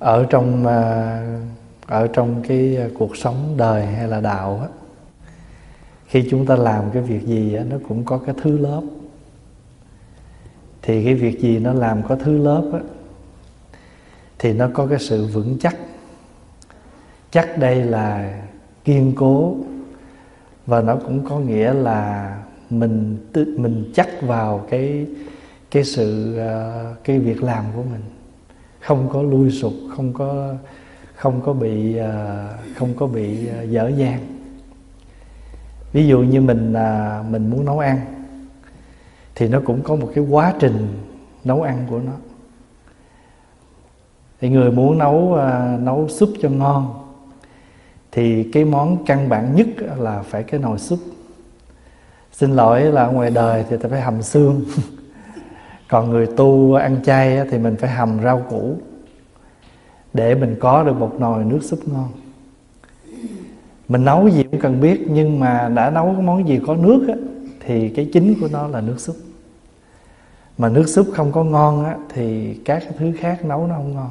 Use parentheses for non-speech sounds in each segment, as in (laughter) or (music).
ở trong à, ở trong cái à, cuộc sống đời hay là đạo á khi chúng ta làm cái việc gì á, nó cũng có cái thứ lớp. Thì cái việc gì nó làm có thứ lớp á, thì nó có cái sự vững chắc. Chắc đây là kiên cố và nó cũng có nghĩa là mình mình chắc vào cái cái sự à, cái việc làm của mình không có lui sụp, không có không có bị à, không có bị à, dở dang. Ví dụ như mình à, mình muốn nấu ăn, thì nó cũng có một cái quá trình nấu ăn của nó. Thì người muốn nấu nấu súp cho ngon, thì cái món căn bản nhất là phải cái nồi súp. Xin lỗi là ngoài đời thì ta phải hầm xương. (laughs) còn người tu ăn chay thì mình phải hầm rau củ để mình có được một nồi nước súp ngon. Mình nấu gì cũng cần biết nhưng mà đã nấu cái món gì có nước á, thì cái chính của nó là nước súp. Mà nước súp không có ngon á, thì các thứ khác nấu nó không ngon.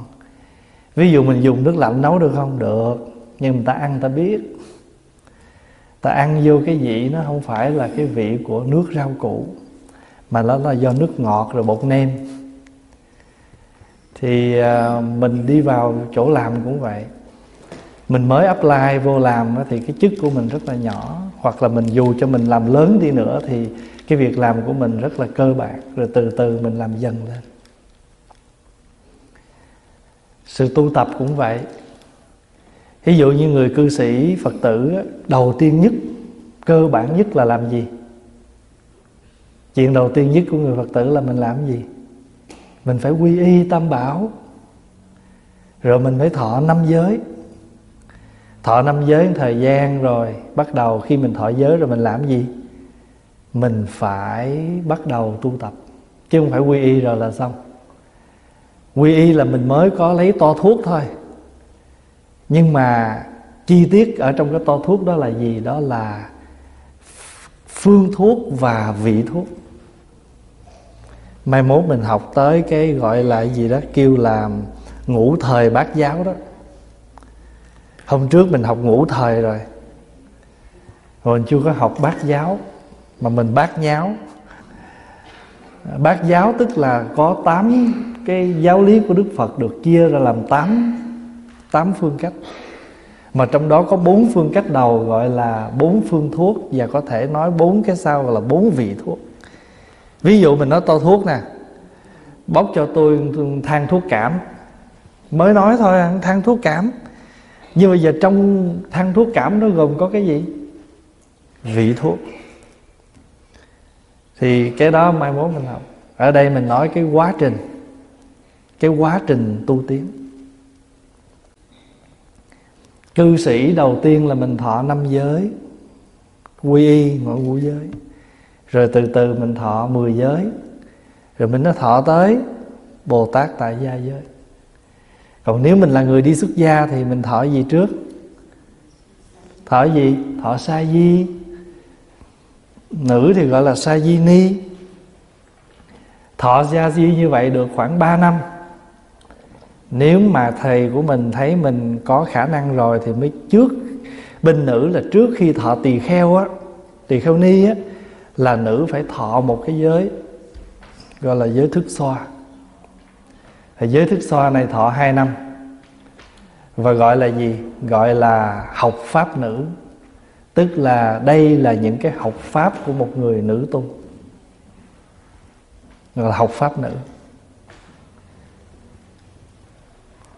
Ví dụ mình dùng nước lạnh nấu được không? Được nhưng mà ta ăn ta biết. Ta ăn vô cái vị nó không phải là cái vị của nước rau củ mà nó là do nước ngọt rồi bột nêm thì à, mình đi vào chỗ làm cũng vậy. Mình mới apply vô làm thì cái chức của mình rất là nhỏ. Hoặc là mình dù cho mình làm lớn đi nữa thì cái việc làm của mình rất là cơ bản. Rồi từ từ mình làm dần lên. Sự tu tập cũng vậy. Ví dụ như người cư sĩ phật tử đầu tiên nhất, cơ bản nhất là làm gì? Chuyện đầu tiên nhất của người phật tử là mình làm gì? Mình phải quy y tam bảo. Rồi mình phải thọ năm giới. Thọ năm giới thời gian rồi, bắt đầu khi mình thọ giới rồi mình làm gì? Mình phải bắt đầu tu tập, chứ không phải quy y rồi là xong. Quy y là mình mới có lấy to thuốc thôi. Nhưng mà chi tiết ở trong cái to thuốc đó là gì? Đó là phương thuốc và vị thuốc mai mốt mình học tới cái gọi là gì đó, kêu là ngũ thời bát giáo đó. Hôm trước mình học ngũ thời rồi. Rồi mình chưa có học bát giáo, mà mình bát nháo. Bát giáo tức là có tám cái giáo lý của đức phật được chia ra làm tám tám phương cách. Mà trong đó có bốn phương cách đầu gọi là bốn phương thuốc và có thể nói bốn cái sau gọi là bốn vị thuốc ví dụ mình nói to thuốc nè, bóc cho tôi than thuốc cảm. Mới nói thôi, than thuốc cảm. Nhưng bây giờ trong than thuốc cảm nó gồm có cái gì? Vị thuốc. Thì cái đó mai mốt mình học. Ở đây mình nói cái quá trình, cái quá trình tu tiến. Cư sĩ đầu tiên là mình thọ năm giới, quy y ngũ ngũ giới rồi từ từ mình thọ mười giới. Rồi mình nó thọ tới bồ tát tại gia giới. Còn nếu mình là người đi xuất gia thì mình thọ gì trước? Thọ gì? Thọ sa di nữ thì gọi là sa di ni thọ gia di như vậy được khoảng 3 năm. Nếu mà thầy của mình thấy mình có khả năng rồi thì mới trước. Bên nữ là trước khi thọ tỳ kheo á, tỳ kheo ni á là nữ phải thọ một cái giới, gọi là giới thức xoa. Thì giới thức xoa này thọ 2 năm, và gọi là gì? Gọi là học pháp nữ. Tức là đây là những cái học pháp của một người nữ tu gọi là học pháp nữ.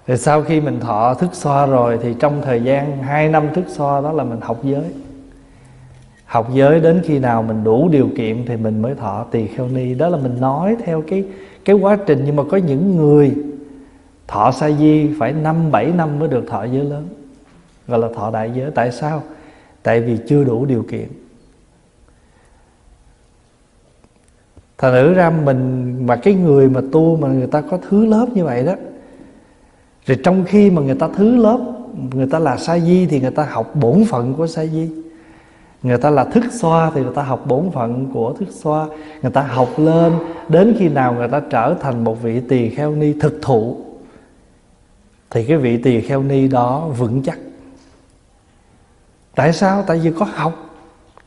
Thì sau khi mình thọ thức xoa rồi thì trong thời gian 2 năm thức xoa đó là mình học giới học giới đến khi nào mình đủ điều kiện thì mình mới thọ tỳ kheo ni. Đó là mình nói theo cái cái quá trình. Nhưng mà có những người thọ sa di phải năm, bảy năm mới được thọ giới lớn. Gọi là thọ đại giới. Tại sao? Tại vì chưa đủ điều kiện. Thành nữ ra mình, mà cái người mà tu mà người ta có thứ lớp như vậy đó, rồi trong khi mà người ta thứ lớp, người ta là sa di thì người ta học bổn phận của sa di người ta là thức xoa thì người ta học bổn phận của thức xoa. Người ta học lên, đến khi nào người ta trở thành một vị tỳ kheo ni thực thụ, thì cái vị tỳ kheo ni đó vững chắc. Tại sao? Tại vì có học.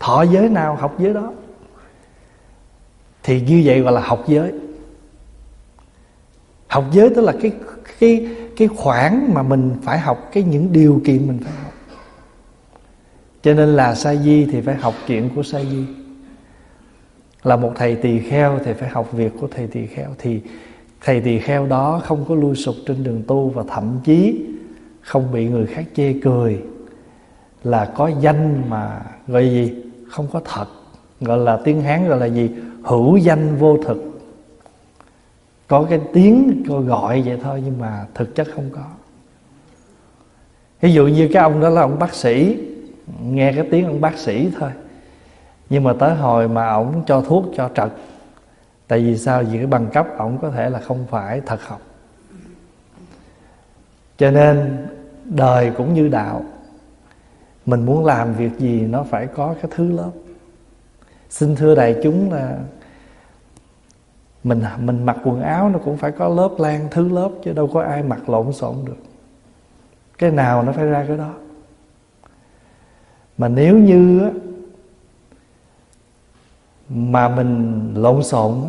Thọ giới nào học giới đó. Thì như vậy gọi là học giới. Học giới tức là cái cái cái khoảng mà mình phải học, cái những điều kiện mình phải học cho nên là sa di thì phải học chuyện của sa di là một thầy tỳ kheo thì phải học việc của thầy tỳ kheo. Thì thầy tỳ kheo đó không có lui sụp trên đường tu và thậm chí không bị người khác chê cười là có danh mà gọi gì? Không có thật. Gọi là tiếng hán gọi là gì? Hữu danh vô thực. Có cái tiếng, có gọi vậy thôi nhưng mà thực chất không có. Ví dụ như cái ông đó là ông bác sĩ nghe cái tiếng ông bác sĩ thôi. Nhưng mà tới hồi mà ổng cho thuốc cho trật tại vì sao? Vì cái bằng cấp ổng có thể là không phải thật học. Cho nên đời cũng như đạo, mình muốn làm việc gì nó phải có cái thứ lớp. Xin thưa đại chúng là mình mình mặc quần áo nó cũng phải có lớp lan thứ lớp, chứ đâu có ai mặc lộn xộn được. Cái nào nó phải ra cái đó mà nếu như mà mình lộn xộn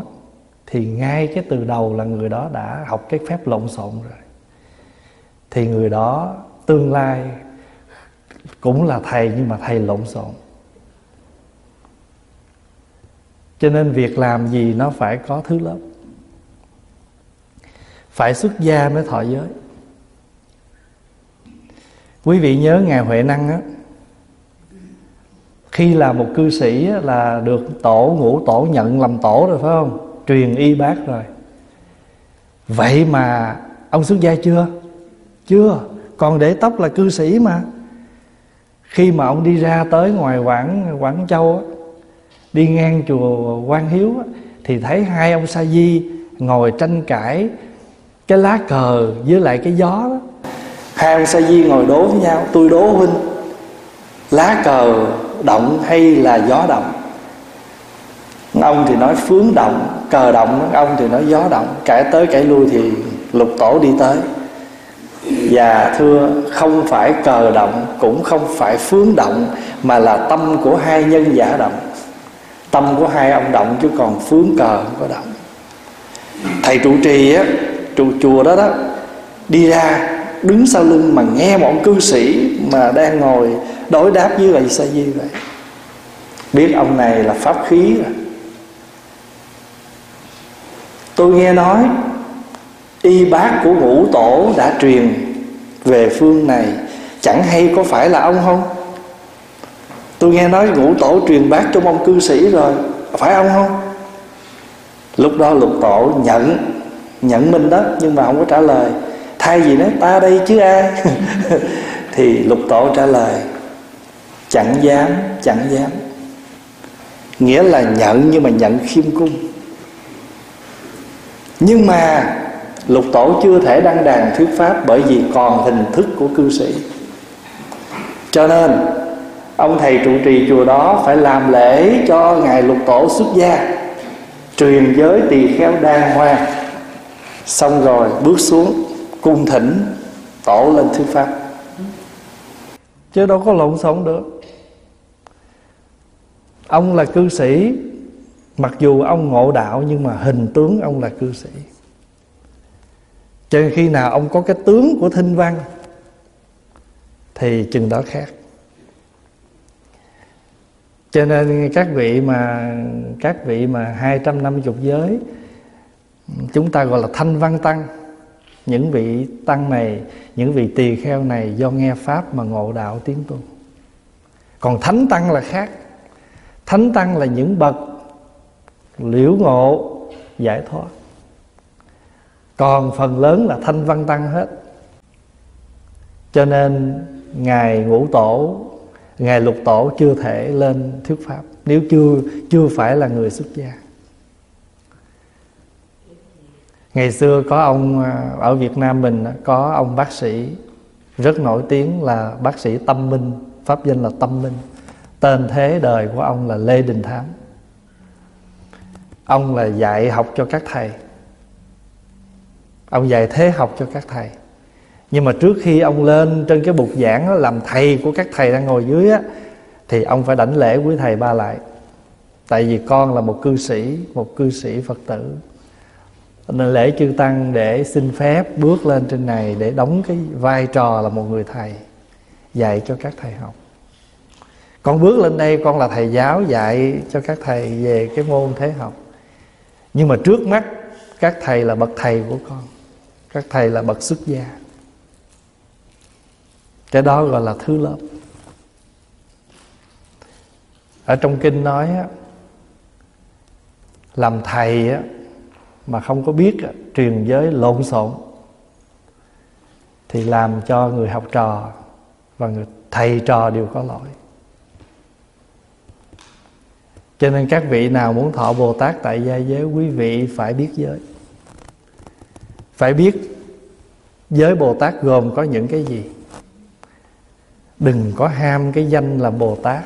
thì ngay cái từ đầu là người đó đã học cái phép lộn xộn rồi. Thì người đó tương lai cũng là thầy nhưng mà thầy lộn xộn. Cho nên việc làm gì nó phải có thứ lớp. Phải xuất gia mới thọ giới. Quý vị nhớ ngài huệ năng á khi là một cư sĩ là được tổ ngũ tổ nhận làm tổ rồi phải không? Truyền y bác rồi. Vậy mà ông xuất gia chưa? Chưa. Còn để tóc là cư sĩ mà. Khi mà ông đi ra tới ngoài quảng quảng châu á, đi ngang chùa quan hiếu á, thì thấy hai ông sa di ngồi tranh cãi cái lá cờ với lại cái gió đó. Hai ông sa di ngồi đố với nhau tôi đố huynh lá cờ động hay là gió động? Ông thì nói phướng động, cờ động, ông thì nói gió động. Cãi tới cãi lui thì lục tổ đi tới. Và thưa, không phải cờ động, cũng không phải phướng động, mà là tâm của hai nhân giả động. Tâm của hai ông động chứ còn phướng cờ không có động. Thầy trụ trì á, trụ chùa đó đó, đi ra, đứng sau lưng mà nghe một cư sĩ mà đang ngồi đối đáp với vậy sa di vậy. Biết ông này là pháp khí rồi. Tôi nghe nói, y bác của ngũ tổ đã truyền về phương này. Chẳng hay có phải là ông không? Tôi nghe nói ngũ tổ truyền bác cho ông cư sĩ rồi. Phải ông không? Lúc đó lục tổ nhận nhận minh đó, nhưng mà không có trả lời. Thay vì nói, ta đây chứ ai? (laughs) Thì lục tổ trả lời chẳng dám chẳng dám. Nghĩa là nhận nhưng mà nhận khiêm cung. Nhưng mà lục tổ chưa thể đăng đàn thuyết pháp bởi vì còn hình thức của cư sĩ. Cho nên, ông thầy trụ trì chùa đó phải làm lễ cho ngài lục tổ xuất gia, truyền giới tỳ kheo đàng hoàng xong rồi bước xuống, cung thỉnh tổ lên thuyết pháp. Chứ đâu có lộn xộn được ông là cư sĩ. Mặc dù ông ngộ đạo, nhưng mà hình tướng ông là cư sĩ. Cho nên khi nào ông có cái tướng của thinh văn, thì chừng đó khác. Cho nên các vị mà, các vị mà 250 giới, chúng ta gọi là thanh văn tăng. Những vị tăng này, những vị tỳ kheo này do nghe pháp mà ngộ đạo tiến tu. Còn thánh tăng là khác thánh tăng là những bậc liễu ngộ giải thoát. Còn phần lớn là thanh văn tăng hết. Cho nên ngài ngũ tổ, ngài lục tổ chưa thể lên thuyết pháp, nếu chưa chưa phải là người xuất gia. Ngày xưa có ông à, ở Việt Nam mình có ông bác sĩ rất nổi tiếng là bác sĩ Tâm Minh, pháp danh là Tâm Minh tên thế đời của ông là Lê Đình Thám. Ông là dạy học cho các thầy. Ông dạy thế học cho các thầy. Nhưng mà trước khi ông lên trên cái bục giảng đó, làm thầy của các thầy đang ngồi dưới á thì ông phải đảnh lễ quý thầy ba lại. Tại vì con là một cư sĩ một cư sĩ phật tử. Nên lễ chư tăng để xin phép bước lên trên này để đóng cái vai trò là một người thầy dạy cho các thầy học con bước lên đây con là thầy giáo dạy cho các thầy về cái môn thế học. Nhưng mà trước mắt các thầy là bậc thầy của con. Các thầy là bậc xuất gia. Cái đó gọi là thứ lớp. Ở trong kinh nói á, làm thầy á, mà không có biết á, truyền giới lộn xộn thì làm cho người học trò và người thầy trò đều có lỗi cho nên các vị nào muốn thọ bồ tát tại gia giới, quý vị phải biết giới. Phải biết giới bồ tát gồm có những cái gì? Đừng có ham cái danh là bồ tát.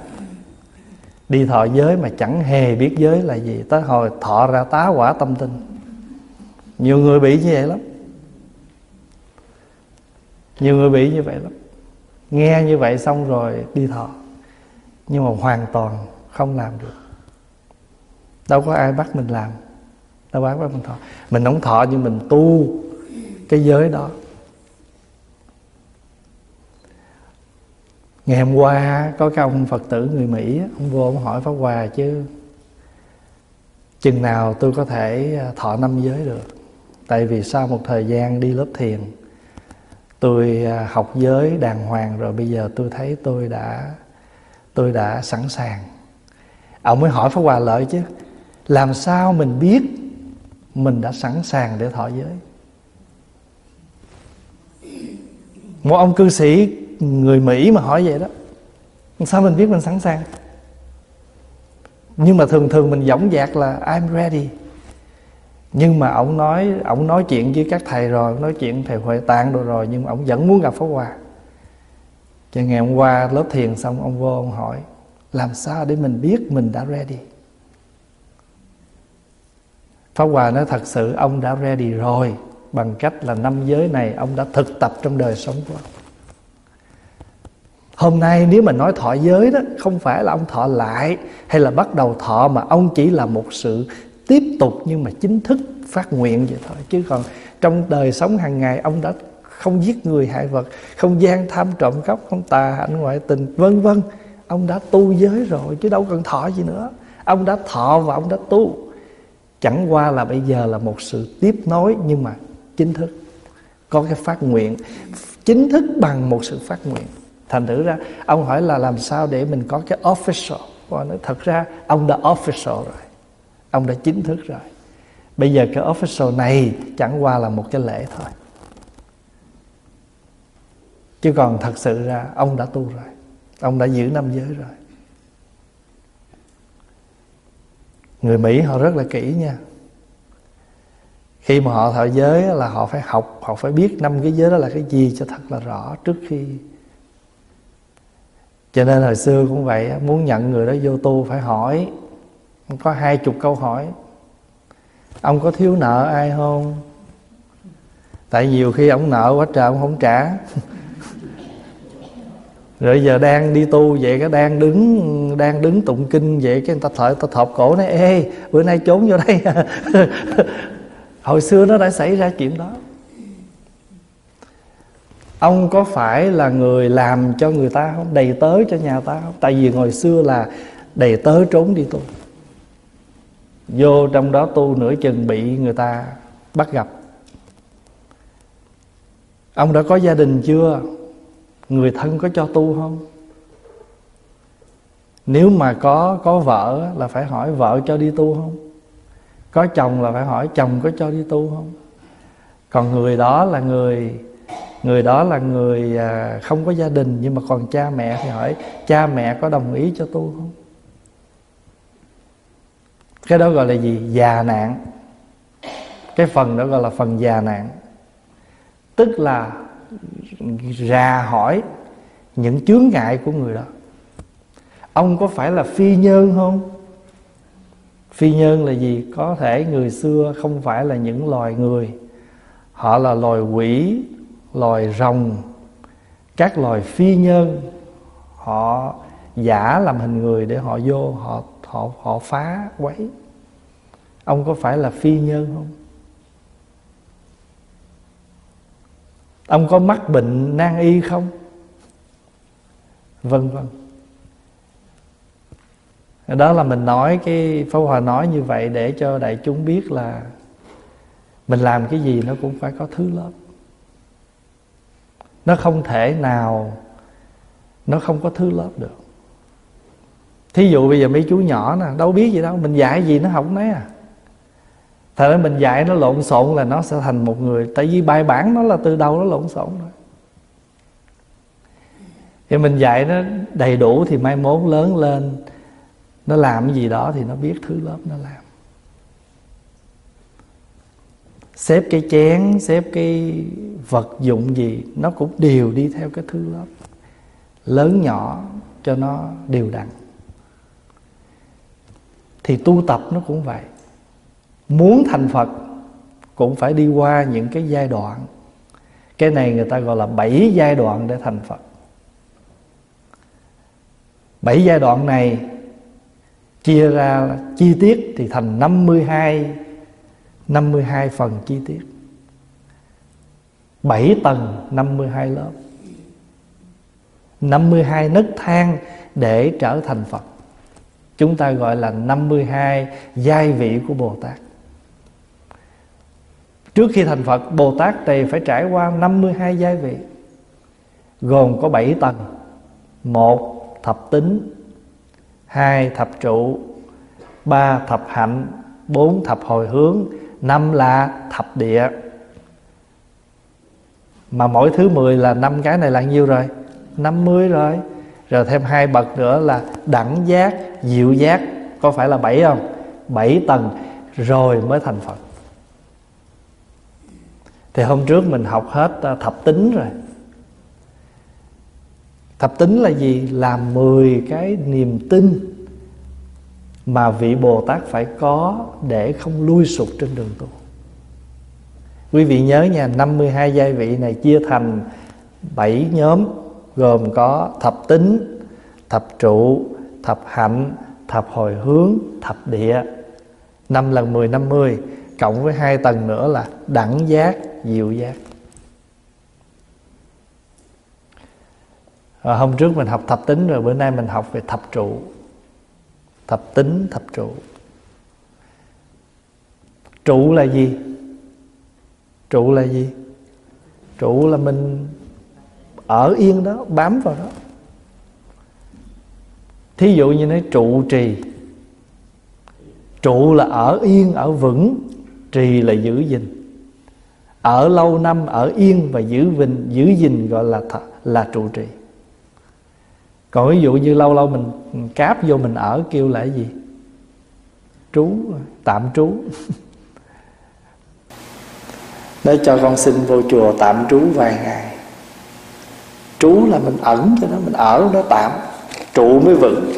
Đi thọ giới mà chẳng hề biết giới là gì. Tới hồi thọ ra tá quả tâm tinh. Nhiều người bị như vậy lắm. Nhiều người bị như vậy lắm. Nghe như vậy xong rồi đi thọ. Nhưng mà hoàn toàn không làm được đâu có ai bắt mình làm. Đâu có ai bắt mình thọ. Mình không thọ nhưng mình tu cái giới đó. Ngày hôm qua có cái ông phật tử người mỹ, ông vô ông hỏi pháp hòa chứ chừng nào tôi có thể à, thọ năm giới được. Tại vì sau một thời gian đi lớp thiền, tôi à, học giới đàng hoàng rồi bây giờ tôi thấy tôi đã tôi đã sẵn sàng. Ông mới hỏi pháp hòa lợi chứ làm sao mình biết mình đã sẵn sàng để thọ giới? Một ông cư sĩ, người mỹ mà hỏi vậy đó, sao mình biết mình sẵn sàng? Nhưng mà thường thường mình dõng dạc là, I'm ready. Nhưng mà ông nói ông nói chuyện với các thầy rồi, nói chuyện thầy huệ tạng rồi rồi, nhưng mà ông vẫn muốn gặp pháp hòa cho ngày hôm qua lớp thiền xong, ông vô, ông hỏi, làm sao để mình biết mình đã ready? Pháp hòa nói thật sự, ông đã ready rồi. Bằng cách là năm giới này, ông đã thực tập trong đời sống của ông. Hôm nay nếu mà nói thọ giới đó, Không phải là ông thọ lại Hay là bắt đầu thọ, mà ông chỉ là một sự Tiếp tục nhưng mà chính thức phát nguyện vậy thôi. Chứ còn trong đời sống hàng ngày, Ông đã không giết người hại vật, Không gian tham trộm cắp Không tà hạnh ngoại tình, vân vân. Ông đã tu giới rồi, chứ đâu cần thọ gì nữa. Ông đã thọ và ông đã tu. Chẳng qua là bây giờ là một sự tiếp nối Nhưng mà chính thức. Có cái phát nguyện. Chính thức bằng một sự phát nguyện. Thành thử ra, ông hỏi là làm sao để mình có cái official? Và nói, thật ra ông đã official rồi. Ông đã chính thức rồi. Bây giờ cái official này chẳng qua là một cái lễ thôi. Chứ còn thật sự ra, ông đã tu rồi. Ông đã giữ năm giới rồi. Người mỹ họ rất là kỹ nha. Khi mà họ thọ giới là họ phải học, họ phải biết năm cái giới đó là cái gì cho thật là rõ trước khi. Cho nên hồi xưa cũng vậy muốn nhận người đó vô tu phải hỏi, có hai chục câu hỏi. Ông có thiếu nợ ai không? Tại nhiều khi ông nợ quá trời ông không trả. (laughs) rồi giờ đang đi tu vậy cái đang đứng đang đứng tụng kinh vậy cái người ta thợ ta thọp cổ nói, ê, bữa nay trốn vô đây. (laughs) Hồi xưa nó đã xảy ra chuyện đó. Ông có phải là người làm cho người ta không? Đầy tớ cho nhà ta không? Tại vì hồi xưa là đầy tớ trốn đi tu. Vô trong đó tu nửa chừng bị người ta bắt gặp. Ông đã có gia đình chưa? Người thân có cho tu không? Nếu mà có có vợ là phải hỏi vợ cho đi tu không? Có chồng là phải hỏi chồng có cho đi tu không? Còn người đó là người người đó là người à, không có gia đình, nhưng mà còn cha mẹ thì hỏi, cha mẹ có đồng ý cho tu không? Cái đó gọi là gì? Già nạn. Cái phần đó gọi là phần già nạn. Tức là ra hỏi những chướng ngại của người đó. Ông có phải là phi nhân không? Phi nhân là gì? Có thể người xưa không phải là những loài người. Họ là loài quỷ, loài rồng. Các loài phi nhân họ giả làm hình người để họ vô, họ họ họ phá quấy. Ông có phải là phi nhân không? Ông có mắc bệnh nan y không? Vân vân đó là mình nói cái, Pháp Hòa nói như vậy để cho đại chúng biết là mình làm cái gì nó cũng phải có thứ lớp. Nó không thể nào, nó không có thứ lớp được. Thí dụ bây giờ mấy chú nhỏ nè, đâu biết gì đâu, mình dạy gì nó không nói à thật ra mình dạy nó lộn xộn là nó sẽ thành một người. Tại vì bài bản nó là từ đầu nó lộn xộn rồi. Thì mình dạy nó đầy đủ thì mai mốt lớn lên, nó làm cái gì đó thì nó biết thứ lớp nó làm. Xếp cái chén, xếp cái vật dụng gì, nó cũng đều đi theo cái thứ lớp. Lớn nhỏ cho nó đều đặn. Thì tu tập nó cũng vậy muốn thành phật cũng phải đi qua những cái giai đoạn. Cái này người ta gọi là bảy giai đoạn để thành phật. Bảy giai đoạn này chia ra chi tiết thì thành 52 52 phần chi tiết. 7 tầng 52 lớp. 52 nấc thang để trở thành Phật. Chúng ta gọi là 52 giai vị của Bồ Tát. Trước khi thành Phật Bồ Tát thì phải trải qua 52 giai vị, Gồm có 7 tầng. Một, thập tính. Hai, thập trụ. Ba, thập hạnh. Bốn, thập hồi hướng. Năm là thập địa. Mà mỗi thứ 10 là năm cái này là nhiêu rồi? 50 rồi. Rồi thêm hai bậc nữa là đẳng giác, diệu giác. Có phải là bảy không? Bảy tầng. Rồi mới thành phật thì hôm trước mình học hết à, thập tính rồi. Thập tính là gì? Là 10 cái niềm tin mà vị bồ tát phải có để không lui sụp trên đường tu. Quý vị nhớ nha 52 giai vị này chia thành 7 nhóm, gồm có thập tính, thập trụ, thập hạnh, thập hồi hướng, thập địa. Năm lần 10 50 cộng với hai tầng nữa là đẳng giác diệu giác à, hôm trước mình học thập tính rồi bữa nay mình học về thập trụ. Thập tính thập trụ. Trụ là gì? Trụ là gì? Trụ là mình ở yên đó bám vào đó. Thí dụ như nói trụ trì. Trụ là ở yên ở vững. Trì là giữ gìn ở lâu năm, ở yên và giữ vinh, giữ gìn gọi là là trụ trì. Còn ví dụ như lâu lâu mình cáp vô mình ở kêu là cái gì? Trú, tạm trú. (laughs) Để cho con xin vô chùa tạm trú vài ngày. Trú là mình ẩn cho nó, mình ở nó tạm, trụ mới vững.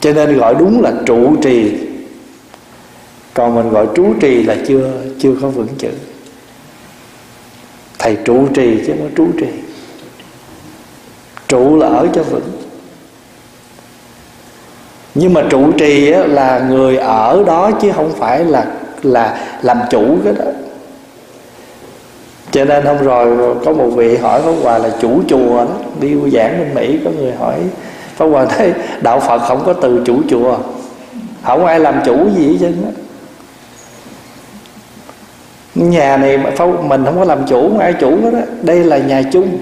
Cho nên gọi đúng là trụ trì. Còn mình gọi trú trì là chưa chưa có vững chữ. Thầy trụ trì chứ nó trú trì. Trụ là ở cho vững. Nhưng mà trụ trì á, là người ở đó chứ không phải là là làm chủ cái đó. Cho nên hôm rồi có một vị hỏi Pháp Hòa là chủ chùa đó. Đi giảng bên Mỹ có người hỏi Pháp Hòa thấy đạo Phật không có từ chủ chùa. Không ai làm chủ gì hết trơn nhà này mình không có làm chủ, không ai chủ hết đó đây là nhà chung.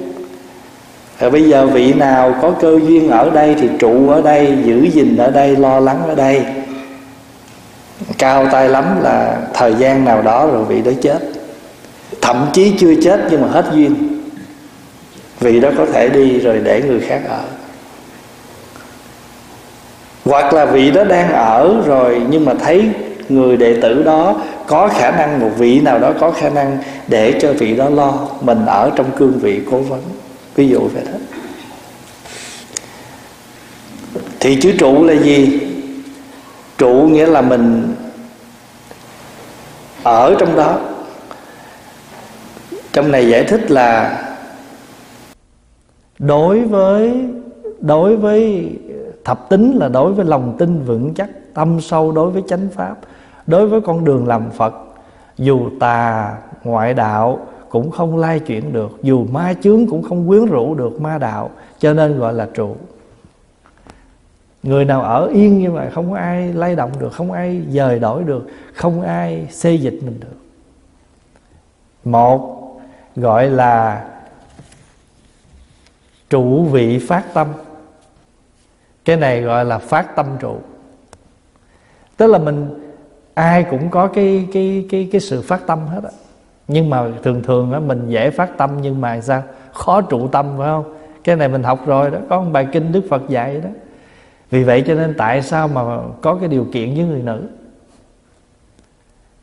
Rồi bây giờ vị nào có cơ duyên ở đây thì trụ ở đây, giữ gìn ở đây, lo lắng ở đây. Cao tay lắm là thời gian nào đó rồi vị đó chết. Thậm chí chưa chết nhưng mà hết duyên. Vị đó có thể đi rồi để người khác ở. Hoặc là vị đó đang ở rồi nhưng mà thấy người đệ tử đó có khả năng một vị nào đó có khả năng để cho vị đó lo, mình ở trong cương vị cố vấn. Ví dụ vậy đó. Thì chữ trụ là gì? Trụ nghĩa là mình ở trong đó. Trong này giải thích là đối với đối với thập tính là đối với lòng tin vững chắc, tâm sâu đối với chánh pháp đối với con đường làm phật, dù tà ngoại đạo cũng không lai chuyển được, dù ma chướng cũng không quyến rũ được ma đạo, cho nên gọi là trụ. Người nào ở yên như vậy không ai lay động được, không ai dời đổi được, không ai xê dịch mình được. Một, gọi là trụ vị phát tâm. Cái này gọi là phát tâm trụ. Tức là mình ai cũng có cái cái cái cái sự phát tâm hết á. Nhưng mà thường thường á mình dễ phát tâm nhưng mà sao? Khó trụ tâm phải không? Cái này mình học rồi đó có một bài kinh đức phật dạy đó. Vì vậy cho nên tại sao mà có cái điều kiện với người nữ?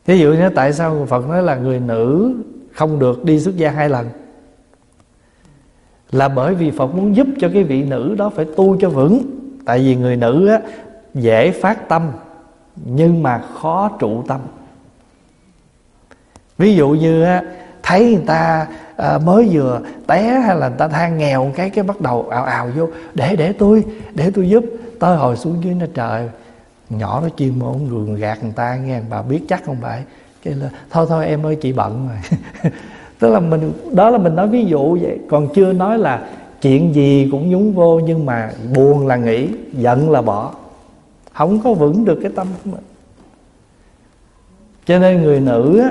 Thí dụ như tại sao phật nói là người nữ không được đi xuất gia hai lần? Là bởi vì phật muốn giúp cho cái vị nữ đó phải tu cho vững. Tại vì người nữ á, dễ phát tâm nhưng mà khó trụ tâm. Ví dụ như á, thấy người ta à, mới vừa té hay là người ta than nghèo cái cái bắt đầu ào ào vô để để tôi để tôi giúp tới hồi xuống dưới nó trời nhỏ nó chuyên môn gường gạt người ta nghe bà biết chắc không phải. Cái là thôi thôi em ơi chị bận rồi. (laughs) Tức là mình đó là mình nói ví dụ vậy. Còn chưa nói là chuyện gì cũng nhúng vô nhưng mà buồn là nghĩ giận là bỏ không có vững được cái tâm của mình. Cho nên người nữ á,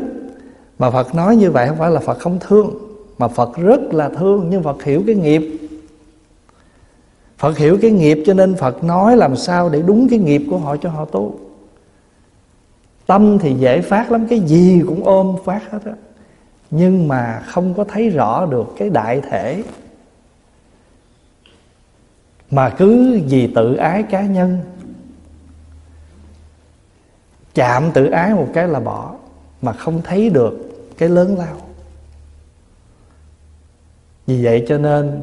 mà Phật nói như vậy không phải là Phật không thương mà Phật rất là thương nhưng Phật hiểu cái nghiệp. Phật hiểu cái nghiệp cho nên Phật nói làm sao để đúng cái nghiệp của họ cho họ tu Tâm thì dễ phát lắm Cái gì cũng ôm phát hết á. Nhưng mà không có thấy rõ được cái đại thể. Mà cứ vì tự ái cá nhân Chạm tự ái một cái là bỏ, Mà không thấy được cái lớn lao. Vì vậy cho nên,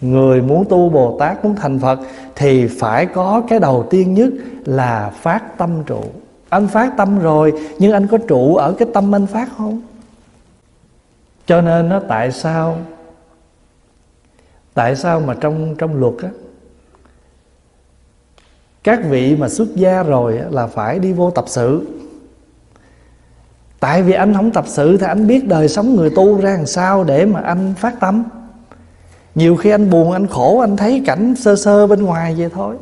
Người muốn tu Bồ Tát, Muốn thành Phật Thì phải có cái đầu tiên nhất Là phát tâm trụ. Anh phát tâm rồi, Nhưng anh có trụ ở cái tâm anh phát không? Cho nên nó tại sao Tại sao mà trong trong luật á các vị mà xuất gia rồi là phải đi vô tập sự. Tại vì anh không tập sự Thì anh biết đời sống người tu ra làm sao Để mà anh phát tâm. Nhiều khi anh buồn, anh khổ, anh thấy cảnh sơ sơ bên ngoài vậy thôi.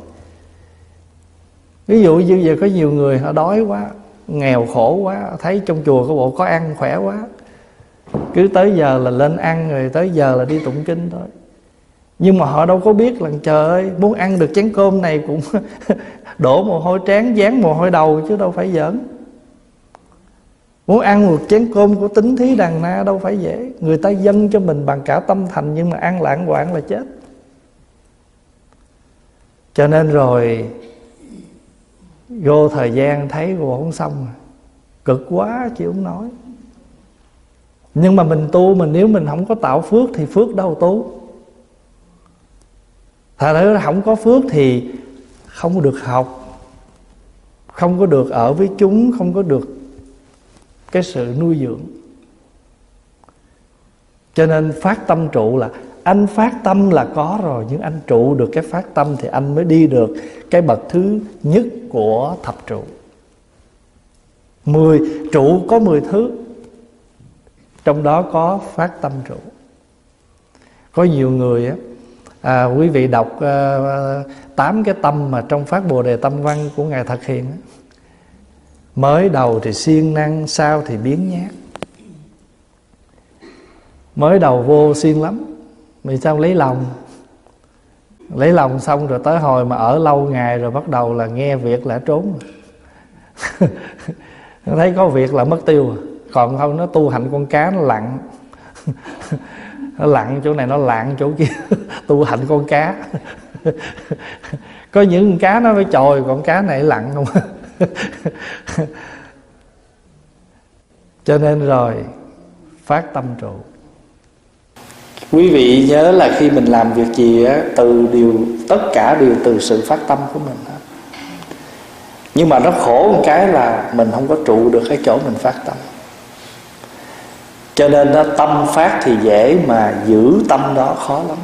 Ví dụ như giờ có nhiều người họ đói quá, nghèo khổ quá, thấy trong chùa có bộ có ăn khỏe quá. Cứ tới giờ là lên ăn rồi tới giờ là đi tụng kinh thôi nhưng mà họ đâu có biết là, trời ơi, muốn ăn được chén cơm này cũng (laughs) đổ mồ hôi trán dán mồ hôi đầu chứ đâu phải giỡn. Muốn ăn một chén cơm của tính thí đàn na đâu phải dễ. Người ta dâng cho mình bằng cả tâm thành Nhưng mà ăn lãng quạng là chết. Cho nên rồi, Vô thời gian thấy cô không xong. Cực quá chịu không nói. Nhưng mà mình tu mình Nếu mình không có tạo phước Thì phước đâu tu. Thật ra không có phước thì Không có được học, Không có được ở với chúng, Không có được cái sự nuôi dưỡng. Cho nên phát tâm trụ là, anh phát tâm là có rồi, nhưng anh trụ được cái phát tâm thì anh mới đi được cái bậc thứ nhất của thập trụ. Mười, trụ có mười thứ, trong đó có phát tâm trụ. Có nhiều người á à, quý vị đọc à, tám cái tâm mà trong phát bồ đề tâm văn của ngài thực hiện mới đầu thì siêng năng sau thì biến nhát. Mới đầu vô siêng lắm vì sao lấy lòng? Lấy lòng xong rồi tới hồi mà ở lâu ngày rồi bắt đầu là nghe việc là trốn. (laughs) Thấy có việc là mất tiêu à. còn không nó tu hành con cá nó lặn. (laughs) nó lặn chỗ này, nó lặn chỗ kia. (laughs) Tu hành con cá. (laughs) Có những con cá nó phải trồi còn cá này lặn không? (laughs) Cho nên rồi, phát tâm trụ. Quý vị nhớ là khi mình làm việc gì á, từ điều, tất cả đều từ sự phát tâm của mình đó. nhưng mà nó khổ một cái là mình không có trụ được cái chỗ mình phát tâm cho nên đó, tâm phát thì dễ mà giữ tâm đó khó lắm.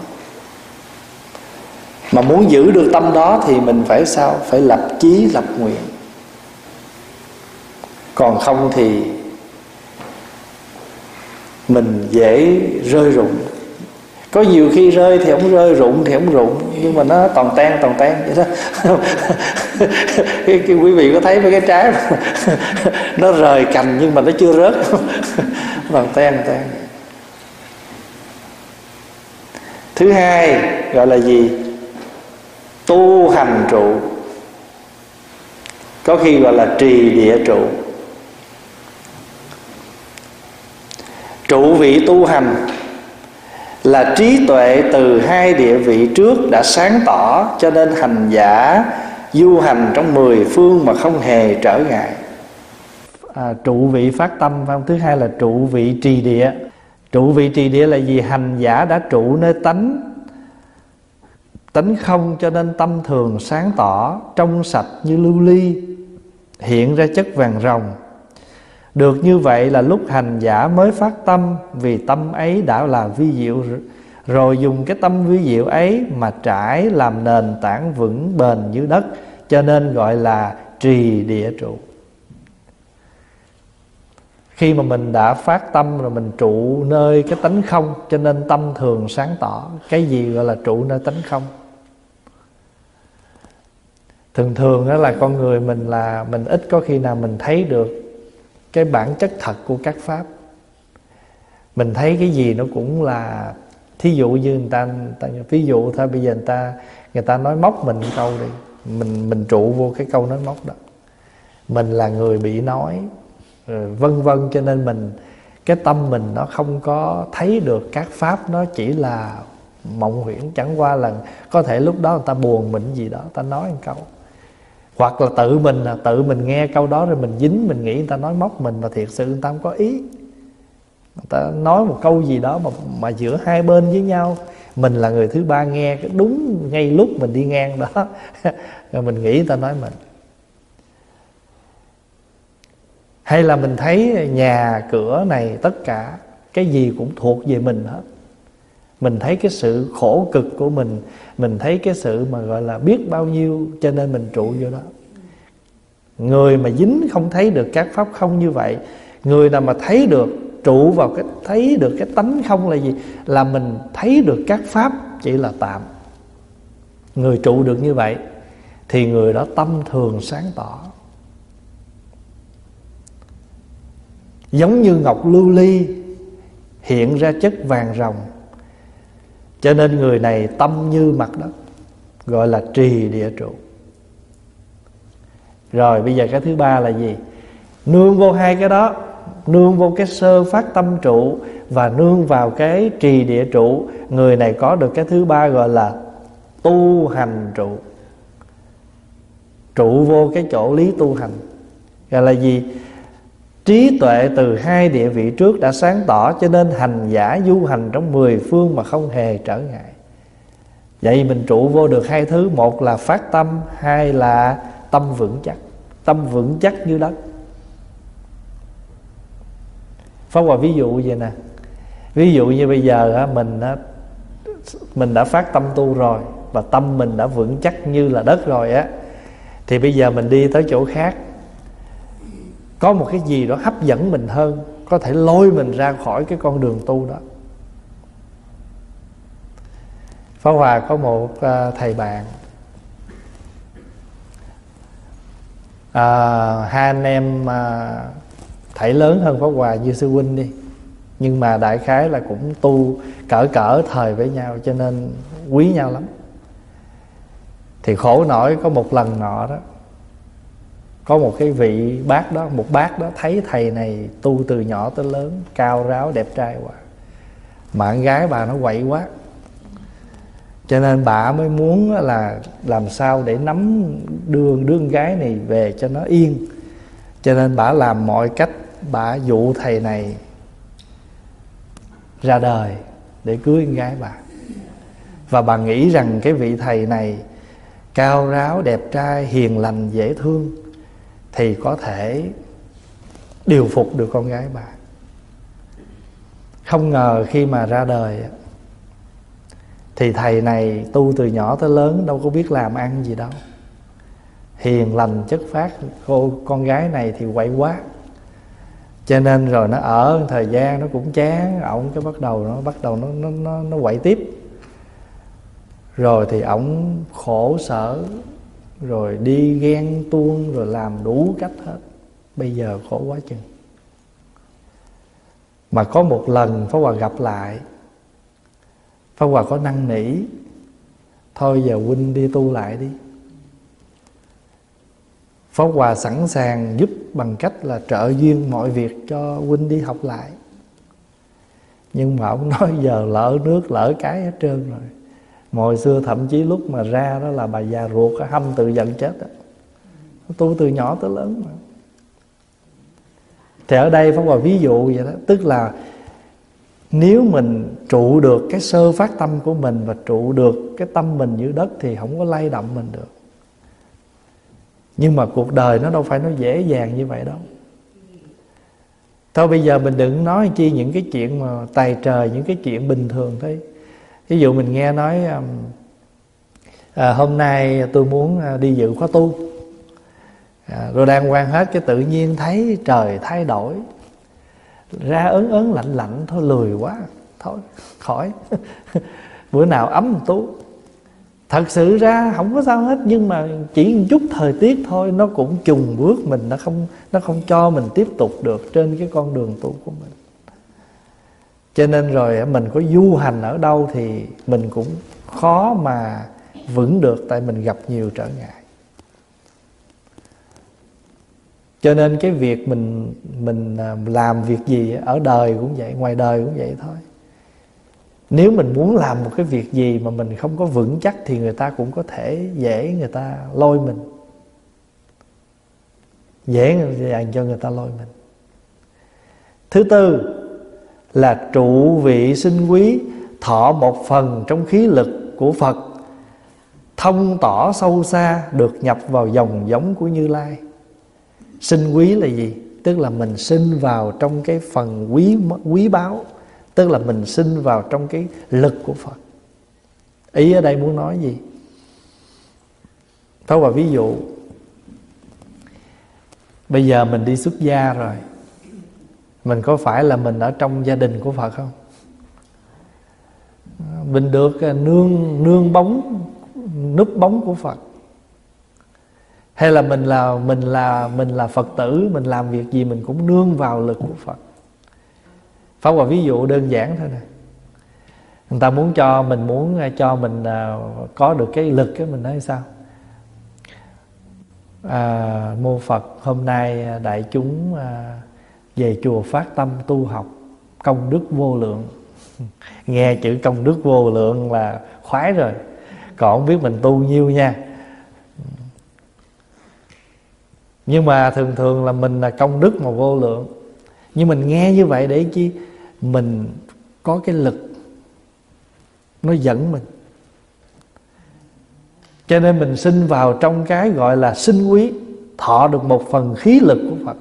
Mà muốn giữ được tâm đó thì mình phải sao? Phải lập chí, lập nguyện. Còn không thì mình dễ rơi rụng có nhiều khi rơi thì không rơi rụng thì không rụng nhưng mà nó toàn tan toàn tan vậy đó. (laughs) Cái, cái quý vị có thấy mấy cái trái mà (laughs) nó rời cành nhưng mà nó chưa rớt. (laughs) Toàn tan tan. Thứ hai gọi là gì? Tu hành trụ. Có khi gọi là trì địa trụ. Trụ vị tu hành là trí tuệ từ hai địa vị trước đã sáng tỏ cho nên hành giả du hành trong mười phương mà không hề trở ngại. À, trụ vị phát tâm phải không? Thứ hai là trụ vị trì địa. Trụ vị trì địa là gì? Hành giả đã trụ nơi tánh. Tánh không cho nên tâm thường sáng tỏ trong sạch như lưu ly hiện ra chất vàng rồng được như vậy là lúc hành giả mới phát tâm, Vì tâm ấy đã là vi diệu. Rồi dùng cái tâm vi diệu ấy Mà trải làm nền tảng vững bền như đất, Cho nên gọi là trì địa trụ. Khi mà mình đã phát tâm rồi mình trụ nơi cái tánh không, Cho nên tâm thường sáng tỏ. Cái gì gọi là trụ nơi tánh không? Thường thường đó là con người mình là Mình ít có khi nào mình thấy được cái bản chất thật của các pháp. Mình thấy cái gì nó cũng là thí dụ như người ta, người ta ví dụ thôi bây giờ người ta người ta nói móc mình câu đi mình mình trụ vô cái câu nói móc đó. Mình là người bị nói ờ, vân vân cho nên mình cái tâm mình nó không có thấy được các pháp nó chỉ là mộng huyễn. Chẳng qua là có thể lúc đó người ta buồn mình gì đó ta nói một câu hoặc là tự mình là tự mình nghe câu đó rồi mình dính, mình nghĩ người ta nói móc mình mà thiệt sự người ta không có ý. Người ta nói một câu gì đó mà mà giữa hai bên với nhau. Mình là người thứ ba nghe, cái đúng ngay lúc mình đi ngang đó. (laughs) Rồi mình nghĩ người ta nói mình. Hay là mình thấy nhà cửa này tất cả cái gì cũng thuộc về mình hết mình thấy cái sự khổ cực của mình mình thấy cái sự mà gọi là biết bao nhiêu cho nên mình trụ vô đó. Người mà dính không thấy được các pháp không như vậy, người nào mà thấy được, trụ vào cái, thấy được cái tánh không là gì? Là mình thấy được các pháp chỉ là tạm. Người trụ được như vậy thì người đó tâm thường sáng tỏ. Giống như ngọc lưu ly hiện ra chất vàng rồng cho nên người này tâm như mặt đất, gọi là trì địa trụ. Rồi bây giờ cái thứ ba là gì? Nương vô hai cái đó, nương vô cái sơ phát tâm trụ và nương vào cái trì địa trụ, người này có được cái thứ ba gọi là tu hành trụ. Trụ vô cái chỗ lý tu hành. Gọi là gì? Trí tuệ từ hai địa vị trước đã sáng tỏ Cho nên hành giả du hành trong mười phương mà không hề trở ngại. Vậy mình trụ vô được hai thứ, Một là phát tâm, Hai là tâm vững chắc. Tâm vững chắc như đất. Pháp Hòa ví dụ vậy nè. Ví dụ như bây giờ mình mình đã phát tâm tu rồi Và tâm mình đã vững chắc như là đất rồi á, Thì bây giờ mình đi tới chỗ khác có một cái gì đó hấp dẫn mình hơn có thể lôi mình ra khỏi cái con đường tu đó. Phá Hòa có một à, thầy bạn. À, hai anh em à, thảy lớn hơn Pháp Hòa như sư huynh đi. Nhưng mà đại khái là cũng tu cỡ cỡ thời với nhau cho nên quý nhau lắm. Thì khổ nổi có một lần nọ đó có một cái vị bác đó, một bác đó thấy thầy này tu từ nhỏ tới lớn, cao ráo, đẹp trai quá. Mà con gái bà nó quậy quá. Cho nên bà mới muốn là làm sao để nắm đưa đứa con gái này về cho nó yên. Cho nên bà làm mọi cách, bà dụ thầy này ra đời để cưới con gái bà. Và bà nghĩ rằng cái vị thầy này cao ráo, đẹp trai, hiền lành, dễ thương thì có thể điều phục được con gái bà. Không ngờ khi mà ra đời thì thầy này tu từ nhỏ tới lớn đâu có biết làm ăn gì đâu. Hiền lành chất phát cô con gái này thì quậy quá. Cho nên rồi nó ở thời gian nó cũng chán ổng cái bắt đầu nó bắt đầu nó nó nó, nó quậy tiếp. Rồi thì ổng khổ sở rồi đi ghen tuông rồi làm đủ cách hết. Bây giờ khổ quá chừng. Mà có một lần Pháp Hòa gặp lại, Pháp Hòa có năn nỉ, Thôi giờ huynh đi tu lại đi. Pháp Hòa sẵn sàng giúp bằng cách là trợ duyên mọi việc cho huynh đi học lại. Nhưng mà ông (laughs) nói giờ lỡ nước lỡ cái hết trơn rồi. Hồi xưa thậm chí lúc mà ra đó là bà già ruột hâm tự giận chết đó. Tu từ nhỏ tới lớn mà. Thì ở đây Pháp Hòa ví dụ vậy đó, Tức là nếu mình trụ được cái sơ phát tâm của mình Và trụ được cái tâm mình như đất Thì không có lay động mình được. Nhưng mà cuộc đời nó đâu phải nó dễ dàng như vậy đâu. Thôi bây giờ mình đừng nói chi những cái chuyện mà tài trời, những cái chuyện bình thường thôi ví dụ mình nghe nói um, à, hôm nay tôi muốn à, đi dự khóa tu. À, rồi đang quan hết cái tự nhiên thấy trời thay đổi. Ra ớn ớn lạnh lạnh thôi lười quá thôi khỏi. (laughs) Bữa nào ấm tú. Thật sự ra không có sao hết nhưng mà chỉ một chút thời tiết thôi nó cũng trùng bước mình nó không nó không cho mình tiếp tục được trên cái con đường tu của mình cho nên rồi mình có du hành ở đâu thì mình cũng khó mà vững được tại mình gặp nhiều trở ngại. Cho nên cái việc mình mình à, làm việc gì ở đời cũng vậy, ngoài đời cũng vậy thôi. Nếu mình muốn làm một cái việc gì mà mình không có vững chắc thì người ta cũng có thể dễ người ta lôi mình. Dễ dàng cho người ta lôi mình. Thứ tư là trụ vị sinh quý, thọ một phần trong khí lực của phật. Thông tỏ sâu xa được nhập vào dòng giống của như lai. Sinh quý là gì? Tức là mình sinh vào trong cái phần quý quý báu, tức là mình sinh vào trong cái lực của phật. Ý ở đây muốn nói gì? Thôi và ví dụ, Bây giờ mình đi xuất gia rồi. Mình có phải là mình ở trong gia đình của Phật không? Mình được à, nương nương bóng Núp bóng của Phật. Hay là mình là mình là mình là Phật tử Mình làm việc gì mình cũng nương vào lực của Phật. Pháp Hòa ví dụ đơn giản thôi nè. Người ta muốn cho mình muốn à, cho mình à, có được cái lực cái mình nói sao? À, Mô Phật hôm nay đại chúng à, về chùa phát tâm tu học, công đức vô lượng. (laughs) Nghe chữ công đức vô lượng là khoái rồi. Còn không biết mình tu nhiêu nha. Nhưng mà thường thường là mình là công đức mà vô lượng. Nhưng mình nghe như vậy để chi? Mình có cái lực, nó dẫn mình. Cho nên mình sinh vào trong cái gọi là sinh quý, thọ được một phần khí lực của phật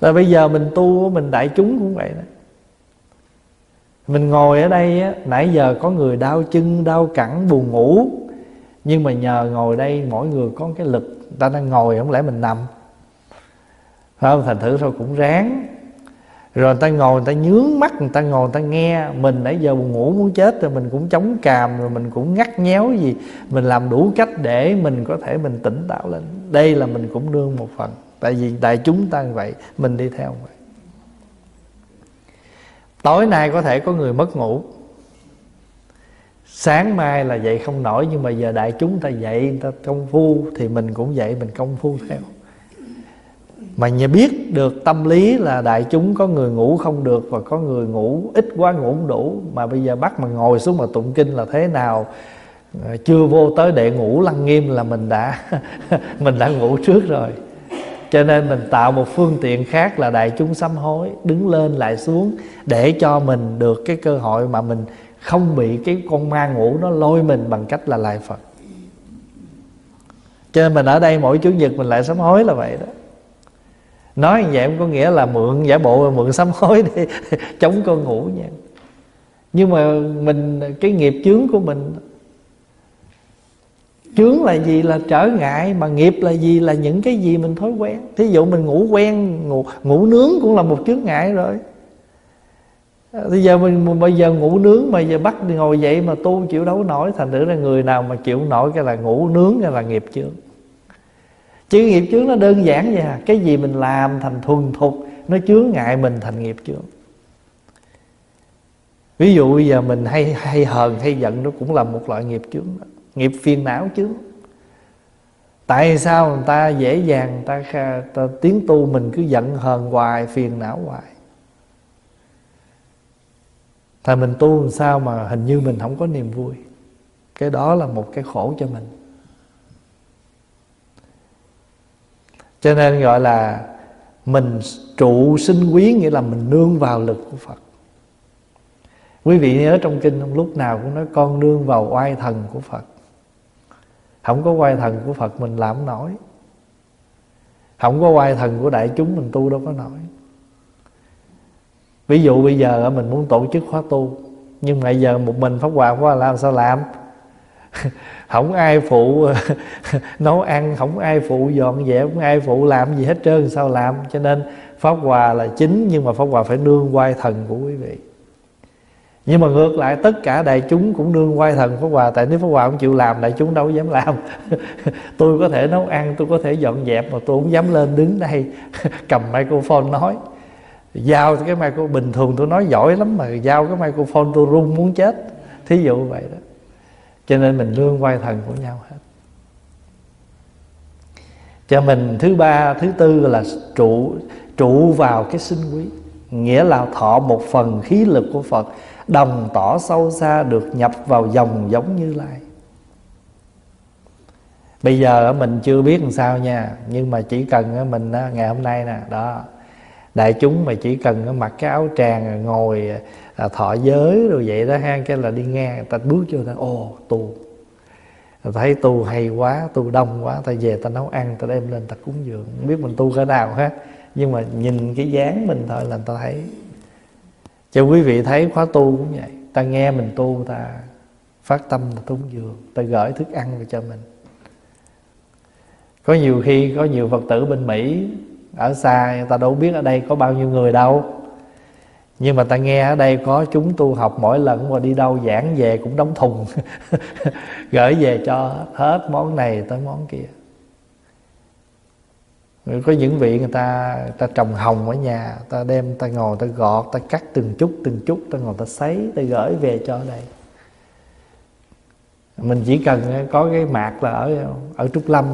là bây giờ mình tu mình đại chúng cũng vậy đó. Mình ngồi ở đây á, nãy giờ có người đau chân đau cẳng buồn ngủ. Nhưng mà nhờ ngồi đây mỗi người có cái lực. Người ta đang ngồi không lẽ mình nằm? Phải không? Thành thử thôi cũng ráng. Rồi người ta ngồi người ta nhướng mắt người ta ngồi người ta nghe. Mình nãy giờ buồn ngủ muốn chết rồi mình cũng chống càm rồi mình cũng ngắt nhéo gì. Mình làm đủ cách để mình có thể mình tỉnh táo lên. Đây là mình cũng đương một phần tại vì đại chúng ta như vậy, mình đi theo vậy. Tối nay có thể có người mất ngủ. Sáng mai là dậy không nổi, nhưng mà giờ đại chúng ta dậy, người ta công phu thì mình cũng dậy, mình công phu theo. Mà nhà biết được tâm lý là đại chúng có người ngủ không được và có người ngủ ít quá ngủ không đủ. Mà bây giờ bắt mà ngồi xuống mà tụng kinh là thế nào? Ờ, chưa vô tới đệ ngủ lăng nghiêm là mình đã (laughs) mình đã ngủ trước rồi cho nên mình tạo một phương tiện khác là đại chúng sám hối, đứng lên lại xuống để cho mình được cái cơ hội mà mình không bị cái con ma ngủ nó lôi mình bằng cách là lại phật. Cho nên mình ở đây mỗi chủ nhật mình lại sám hối là vậy đó. Nói như vậy không có nghĩa là mượn giả bộ mượn sám hối để (laughs) chống con ngủ nha. Nhưng mà mình, cái nghiệp chướng của mình chướng là gì là trở ngại mà nghiệp là gì là những cái gì mình thói quen. Thí dụ mình ngủ quen ngủ, ngủ nướng cũng là một chướng ngại rồi. Bây giờ mình bây giờ ngủ nướng mà giờ bắt ngồi dậy mà tu chịu đấu nổi thành thử là người nào mà chịu nổi cái là ngủ nướng cái là nghiệp chướng. Chứ nghiệp chướng nó đơn giản vậy à. Cái gì mình làm thành thuần thục nó chướng ngại mình thành nghiệp chướng. Ví dụ bây giờ mình hay hay hờn hay giận nó cũng là một loại nghiệp chướng đó nghiệp phiền não chứ. tại sao người ta dễ dàng người ta, ta tiến tu mình cứ giận hờn hoài phiền não hoài? Thì mình tu làm sao mà hình như mình không có niềm vui. Cái đó là một cái khổ cho mình. Cho nên gọi là Mình trụ sinh quý Nghĩa là mình nương vào lực của Phật. Quý vị nhớ trong kinh lúc nào cũng nói Con nương vào oai thần của Phật. Không có quay thần của Phật mình làm nổi. Không có quay thần của đại chúng mình tu đâu có nổi. Ví dụ bây giờ mình muốn tổ chức khóa tu, nhưng mà giờ một mình pháp hòa quá làm sao làm? (laughs) Không ai phụ, (laughs) nấu ăn, không ai phụ dọn dẹp, không ai phụ làm gì hết trơn, sao làm? Cho nên pháp hòa là chính, nhưng mà pháp hòa phải nương quay thần của quý vị nhưng mà ngược lại, tất cả đại chúng cũng đương quay thần pháp hòa. Tại nếu pháp hòa không chịu làm, đại chúng đâu dám làm. (laughs) Tôi có thể nấu ăn, tôi có thể dọn dẹp, mà tôi không dám lên đứng đây (laughs) cầm microphone nói. Giao cái microphone bình thường tôi nói giỏi lắm mà, giao cái microphone tôi run muốn chết. Thí dụ vậy đó. Cho nên mình lương quay thần của nhau hết. Cho mình thứ ba, thứ tư là trụ trụ vào cái sinh quý nghĩa là thọ một phần khí lực của phật, đồng tỏ sâu xa được nhập vào dòng giống như lai. Bây giờ mình chưa biết làm sao nha, nhưng mà chỉ cần mình ngày hôm nay nè, đó, đại chúng mà chỉ cần mặc cái áo tràng ngồi à, thọ giới rồi vậy đó ha, cái là đi ngang ta bước vô ta, ồ, tu. Thấy tu hay quá, tu đông quá, ta về ta nấu ăn, ta đem lên ta cúng dường. Không biết mình tu cỡ nào hết nhưng mà nhìn cái dáng mình thôi là ta thấy cho quý vị thấy khóa tu cũng vậy. Ta nghe mình tu, ta phát tâm, ta cúng dường, ta gửi thức ăn về cho mình. Có nhiều khi có nhiều phật tử bên mỹ, ở xa người ta đâu biết ở đây có bao nhiêu người đâu. Nhưng mà ta nghe ở đây có chúng tu học mỗi lần mà đi đâu giảng về cũng đóng thùng. (laughs) Gửi về cho hết món này tới món kia có những vị người ta ta trồng hồng ở nhà, ta đem, ta ngồi, ta gọt, ta cắt từng chút từng chút, ta ngồi ta sấy, ta gửi về cho đây. Mình chỉ cần ờ, có cái mạc là ở ờ, ở trúc lâm.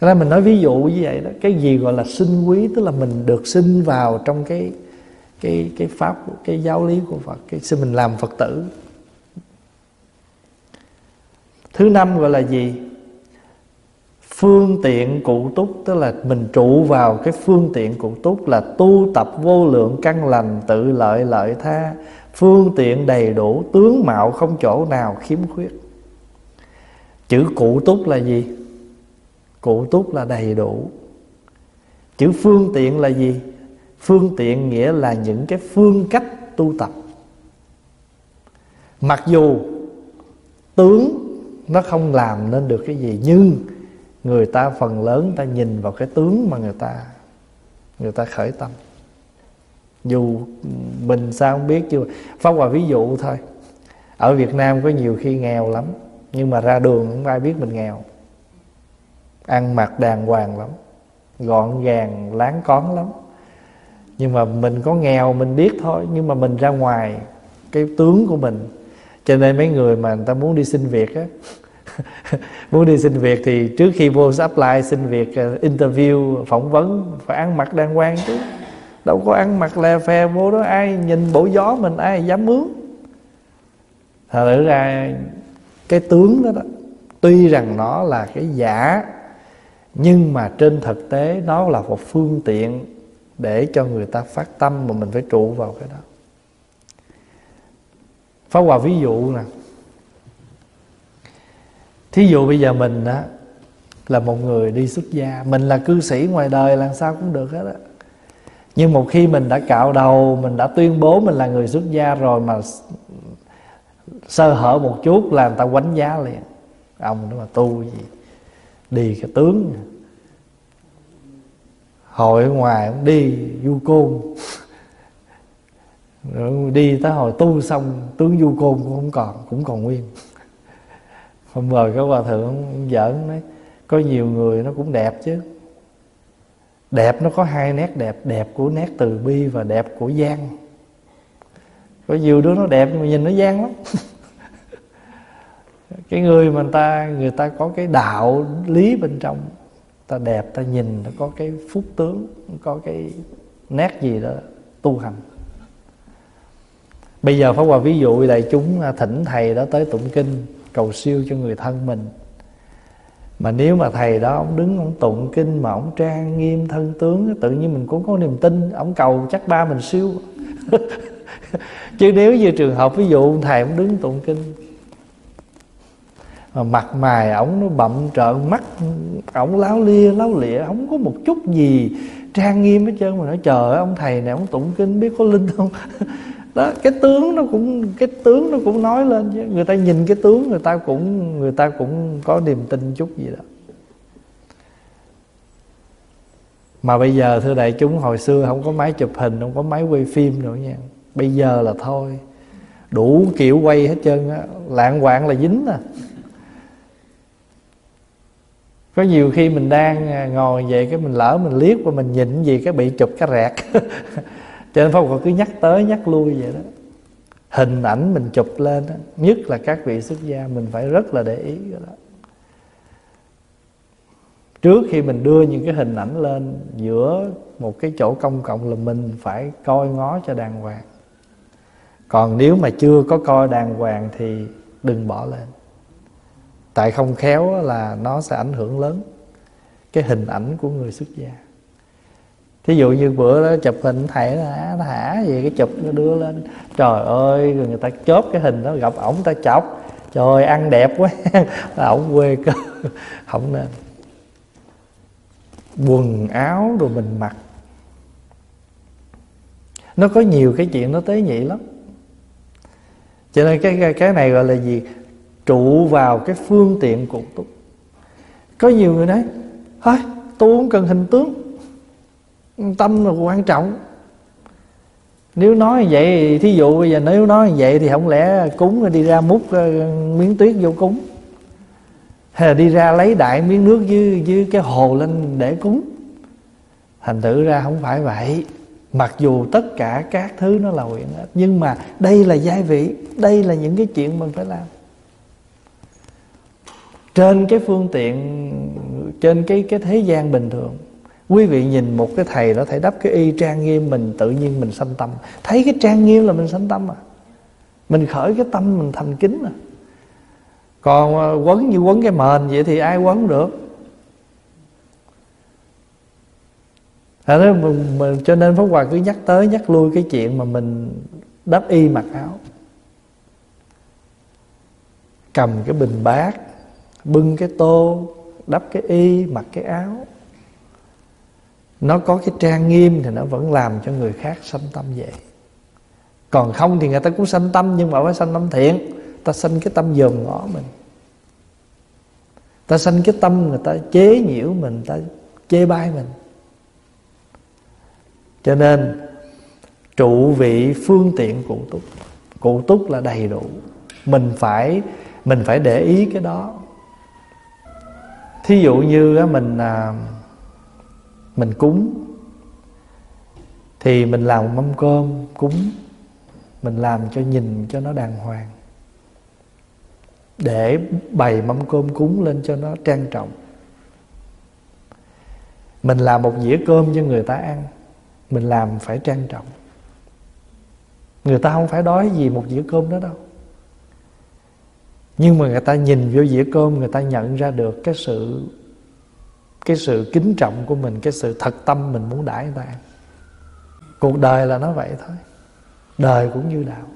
Thế đó mình nói ví dụ như vậy đó, Cái gì gọi là sinh quý, Tức là mình được sinh vào trong cái cái cái pháp, cái giáo lý của Phật, cái xin mình làm Phật tử. Thứ năm gọi là gì? Phương tiện cụ túc, tức là mình trụ vào cái phương tiện cụ túc là tu tập vô lượng căn lành tự lợi lợi tha. Phương tiện đầy đủ, tướng mạo không chỗ nào khiếm khuyết. Chữ cụ túc là gì? Cụ túc là đầy đủ. Chữ phương tiện là gì? Phương tiện nghĩa là những cái phương cách tu tập. Mặc dù tướng nó không làm nên được cái gì, nhưng người ta phần lớn ta nhìn vào cái tướng mà người ta người ta khởi tâm. Dù mình sao không biết chưa pháp hòa ví dụ thôi. Ở việt nam có nhiều khi nghèo lắm, nhưng mà ra đường không ai biết mình nghèo. Ăn mặc đàng hoàng lắm, gọn gàng, láng cón lắm. Nhưng mà mình có nghèo mình biết thôi, nhưng mà mình ra ngoài cái tướng của mình. Cho nên mấy người mà người ta muốn đi xin việc á (laughs) muốn đi xin việc thì trước khi vô apply xin việc ờ, interview phỏng vấn phải ăn mặc đàng hoàng chứ. Đâu có ăn mặc lè phè vô đó ai nhìn bộ gió mình ai dám mướn. Thật ra cái tướng đó, đó tuy rằng nó là cái giả nhưng mà trên thực tế nó là một phương tiện để cho người ta phát tâm mà mình phải trụ vào cái đó. Phá Hòa ví dụ nè Thí dụ bây giờ mình á, là một người đi xuất gia, mình là cư sĩ ngoài đời làm sao cũng được hết á. Nhưng một khi mình đã cạo đầu, mình đã tuyên bố mình là người xuất gia rồi mà sơ hở một chút là người ta quánh giá liền. Ông đó mà tu gì? Đi cái tướng. Hội ngoài cũng đi du côn. (laughs) Rồi đi tới hồi tu xong, tướng du côn cũng không còn, cũng còn nguyên hôm mời cái hòa thượng giỡn, nói, có nhiều người nó cũng đẹp chứ. Đẹp nó có hai nét đẹp đẹp của nét từ bi và đẹp của gian. Có nhiều đứa nó đẹp nhưng mà nhìn nó gian lắm. (laughs) Cái người mà người ta người ta có cái đạo lý bên trong, ta đẹp, ta nhìn nó có cái phúc tướng, có cái nét gì đó tu hành. Bây giờ pháp hòa ví dụ đại chúng à, thỉnh thầy đó tới tụng kinh cầu siêu cho người thân mình. Mà nếu mà thầy đó, ông đứng, ông tụng kinh mà ông trang nghiêm thân tướng, tự nhiên mình cũng có niềm tin, ông cầu chắc ba mình siêu. (laughs) Chứ nếu như trường hợp ví dụ thầy ông đứng tụng kinh, mà mặt mày ổng nó bậm trợn mắt, ổng láo lia, láo lịa, không có một chút gì trang nghiêm hết trơn, mà nói, trời ông thầy này, ông tụng kinh, biết có linh không? (laughs) đó, cái tướng nó cũng, cái tướng nó cũng nói lên chứ. Người ta nhìn cái tướng, người ta cũng, người ta cũng có niềm tin chút gì đó. Mà bây giờ, thưa đại chúng, hồi xưa không có máy chụp hình, không có máy quay phim nữa nha. Bây giờ là thôi. Đủ kiểu quay hết trơn á. Lạng quạng là dính à. Có nhiều khi mình đang à, ngồi vậy, cái mình lỡ mình liếc và mình nhìn gì, cái bị chụp cái rẹt. (laughs) cho nên pháp Phật cứ nhắc tới nhắc lui vậy đó. Hình ảnh mình chụp lên đó, nhất là các vị xuất gia mình phải rất là để ý cái đó. Trước khi mình đưa những cái hình ảnh lên giữa một cái chỗ công cộng là mình phải coi ngó cho đàng hoàng. Còn nếu mà chưa có coi đàng hoàng thì đừng bỏ lên. Tại không khéo là nó sẽ ảnh hưởng lớn cái hình ảnh của người xuất gia thí dụ như bữa đó chụp hình thầy nó thả, gì cái chụp nó đưa lên. Trời ơi rồi người ta chốt cái hình đó gặp ổng ta chọc. Trời ăn đẹp quá. (laughs) Là ổng quê cơ. (laughs) Không nên. Quần áo rồi mình mặc. Nó có nhiều cái chuyện nó tế nhị lắm. Cho nên cái cái này gọi là gì? Trụ vào cái phương tiện cụ túc. Có nhiều người nói thôi tôi không cần hình tướng tâm là quan trọng. Nếu nói như vậy, thí dụ bây giờ nếu nói như vậy thì không lẽ cúng đi ra múc ờ, miếng tuyết vô cúng? Hay là đi ra lấy đại miếng nước dưới dưới cái hồ lên để cúng? Thành thử ra không phải vậy. Mặc dù tất cả các thứ nó là nguyện hết, nhưng mà đây là giai vị, đây là những cái chuyện mình phải làm. Trên cái phương tiện, trên cái cái thế gian bình thường quý vị nhìn một cái thầy nó thầy đắp cái y trang nghiêm mình tự nhiên mình sanh tâm. Thấy cái trang nghiêm là mình sanh tâm à. Mình khởi cái tâm mình thành kính à. Còn ờ, quấn như quấn cái mền vậy thì ai quấn được? À, đó, mình, mình, cho nên Pháp Hòa cứ nhắc tới nhắc lui cái chuyện mà mình đắp y mặc áo. Cầm cái bình bát bưng cái tô đắp cái y mặc cái áo nó có cái trang nghiêm thì nó vẫn làm cho người khác sanh tâm vậy. Còn không thì người ta cũng sanh tâm nhưng mà phải sanh tâm thiện. Ta sanh cái tâm dòm ngõ mình. Ta sanh cái tâm người ta chế nhiễu mình, ta chê bai mình. Cho nên, trụ vị phương tiện cụ túc. Cụ túc là đầy đủ. Mình phải mình phải để ý cái đó. Thí dụ như mình à, mình cúng. Thì mình làm mâm cơm, cúng. Mình làm cho nhìn cho nó đàng hoàng. Để bày mâm cơm cúng lên cho nó trang trọng. Mình làm một dĩa cơm cho người ta ăn. Mình làm phải trang trọng. Người ta không phải đói gì một dĩa cơm đó đâu. Nhưng mà người ta nhìn vô dĩa cơm, người ta nhận ra được cái sự cái sự kính trọng của mình, cái sự thật tâm mình muốn đãi người ta cuộc đời là nó vậy thôi. Đời cũng như đạo.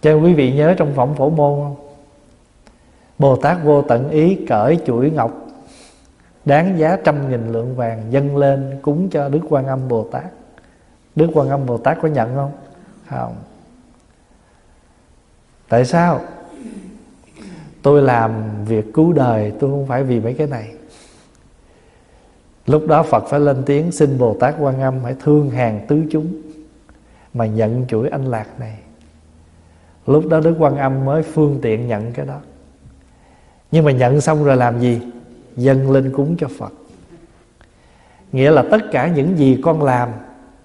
Cho quý vị nhớ trong phẩm phổ môn không? Bồ tát vô tận ý cởi chuỗi ngọc, đáng giá trăm nghìn lượng vàng dâng lên cúng cho đức quan âm bồ tát. Đức quan âm bồ tát có nhận không? Không. Tại sao? Tôi làm việc cứu đời, tôi không phải vì mấy cái này. Lúc đó phật phải lên tiếng, xin bồ tát quan âm hãy thương hàng tứ chúng mà nhận chuỗi anh lạc này. Lúc đó đức quan âm mới phương tiện nhận cái đó. Nhưng mà nhận xong rồi làm gì? Dâng lên cúng cho phật. Nghĩa là tất cả những gì con làm,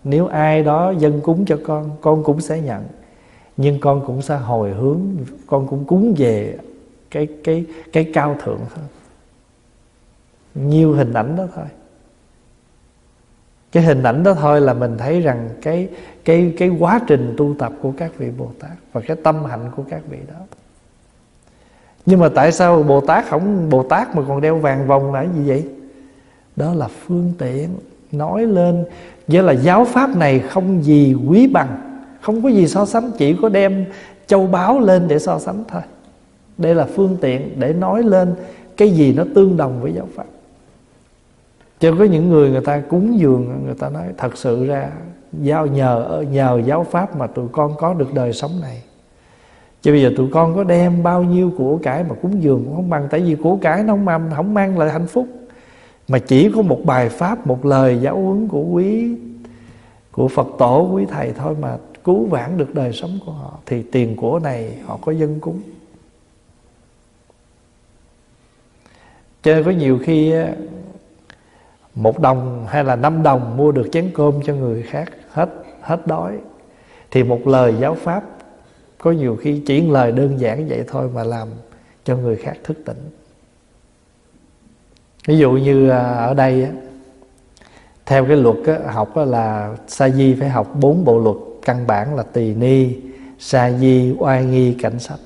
nếu ai đó dâng cúng cho con con cũng sẽ nhận. Nhưng con cũng sẽ hồi hướng, con cũng cúng về cái cái cái cao thượng hơn nhiều hình ảnh đó thôi. Cái hình ảnh đó thôi là mình thấy rằng cái cái cái quá trình tu tập của các vị Bồ Tát và cái tâm hạnh của các vị đó. Nhưng mà tại sao Bồ Tát không, Bồ Tát mà còn đeo vàng vòng là gì vậy? Đó là phương tiện nói lên. Nghĩa là giáo pháp này không gì quý bằng, không có gì so sánh, chỉ có đem châu báu lên để so sánh thôi đây là phương tiện để nói lên cái gì nó tương đồng với giáo pháp. Cho có những người người ta cúng dường người ta nói thật sự ra giao nhờ nhờ giáo pháp mà tụi con có được đời sống này. Chứ bây giờ tụi con có đem bao nhiêu của cải mà cúng dường cũng không bằng tại vì của cải nó không mang, không mang lại hạnh phúc. Mà chỉ có một bài pháp một lời giáo huấn của quý của phật tổ quý thầy thôi mà cứu vãn được đời sống của họ thì tiền của này họ có dân cúng. Cho nên có nhiều khi một đồng hay là năm đồng mua được chén cơm cho người khác, hết hết đói. Thì một lời giáo pháp, có nhiều khi chỉ lời đơn giản vậy thôi mà làm cho người khác thức tỉnh. Ví dụ như à, ở đây theo cái luật học là sa di phải học bốn bộ luật, căn bản là tỳ ni, sa di, oai nghi, cảnh sách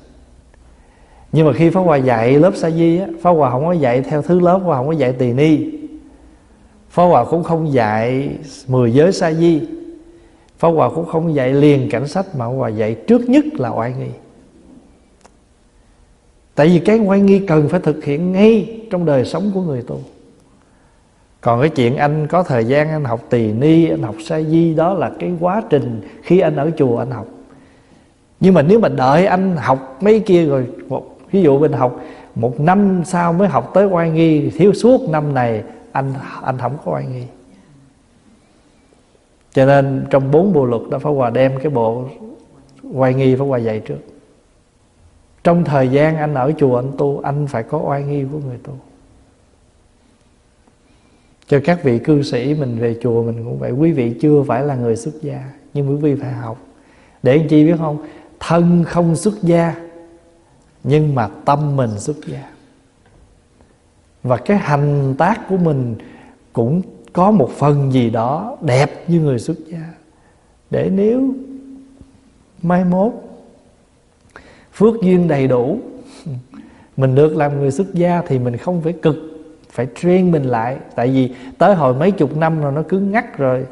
nhưng mà khi Pháp Hòa dạy lớp sa di á, Pháp Hòa không có dạy theo thứ lớp, Pháp Hòa không có dạy tỳ ni. Pháp Hòa cũng không dạy mười giới sa di. Pháp Hòa cũng không dạy liền cảnh sách, Mà Pháp Hòa dạy trước nhất là oai nghi. Tại vì cái oai nghi cần phải thực hiện ngay Trong đời sống của người tu. Còn cái chuyện anh có thời gian anh học tỳ ni, anh học sa di, đó là cái quá trình khi anh ở chùa anh học. Nhưng mà nếu mà đợi anh học mấy kia rồi, một ví dụ mình học, một năm sau mới học tới oai nghi, thiếu suốt năm này, anh anh không có oai nghi. Cho nên trong bốn bộ luật đó, Pháp Hòa đem cái bộ oai nghi Pháp Hòa dạy trước. Trong thời gian anh ở chùa anh tu, Anh phải có oai nghi của người tu. Cho các vị cư sĩ mình về chùa mình cũng vậy. Quý vị chưa phải là người xuất gia, Nhưng quý vị phải học. Để anh chi biết không? Thân không xuất gia nhưng mà tâm mình xuất gia. Và cái hành tác của mình cũng có một phần gì đó đẹp như người xuất gia. Để nếu mai mốt phước duyên đầy đủ, (laughs) mình được làm người xuất gia thì mình không phải cực, phải train mình lại. Tại vì tới hồi mấy chục năm rồi nó cứ ngắt rồi,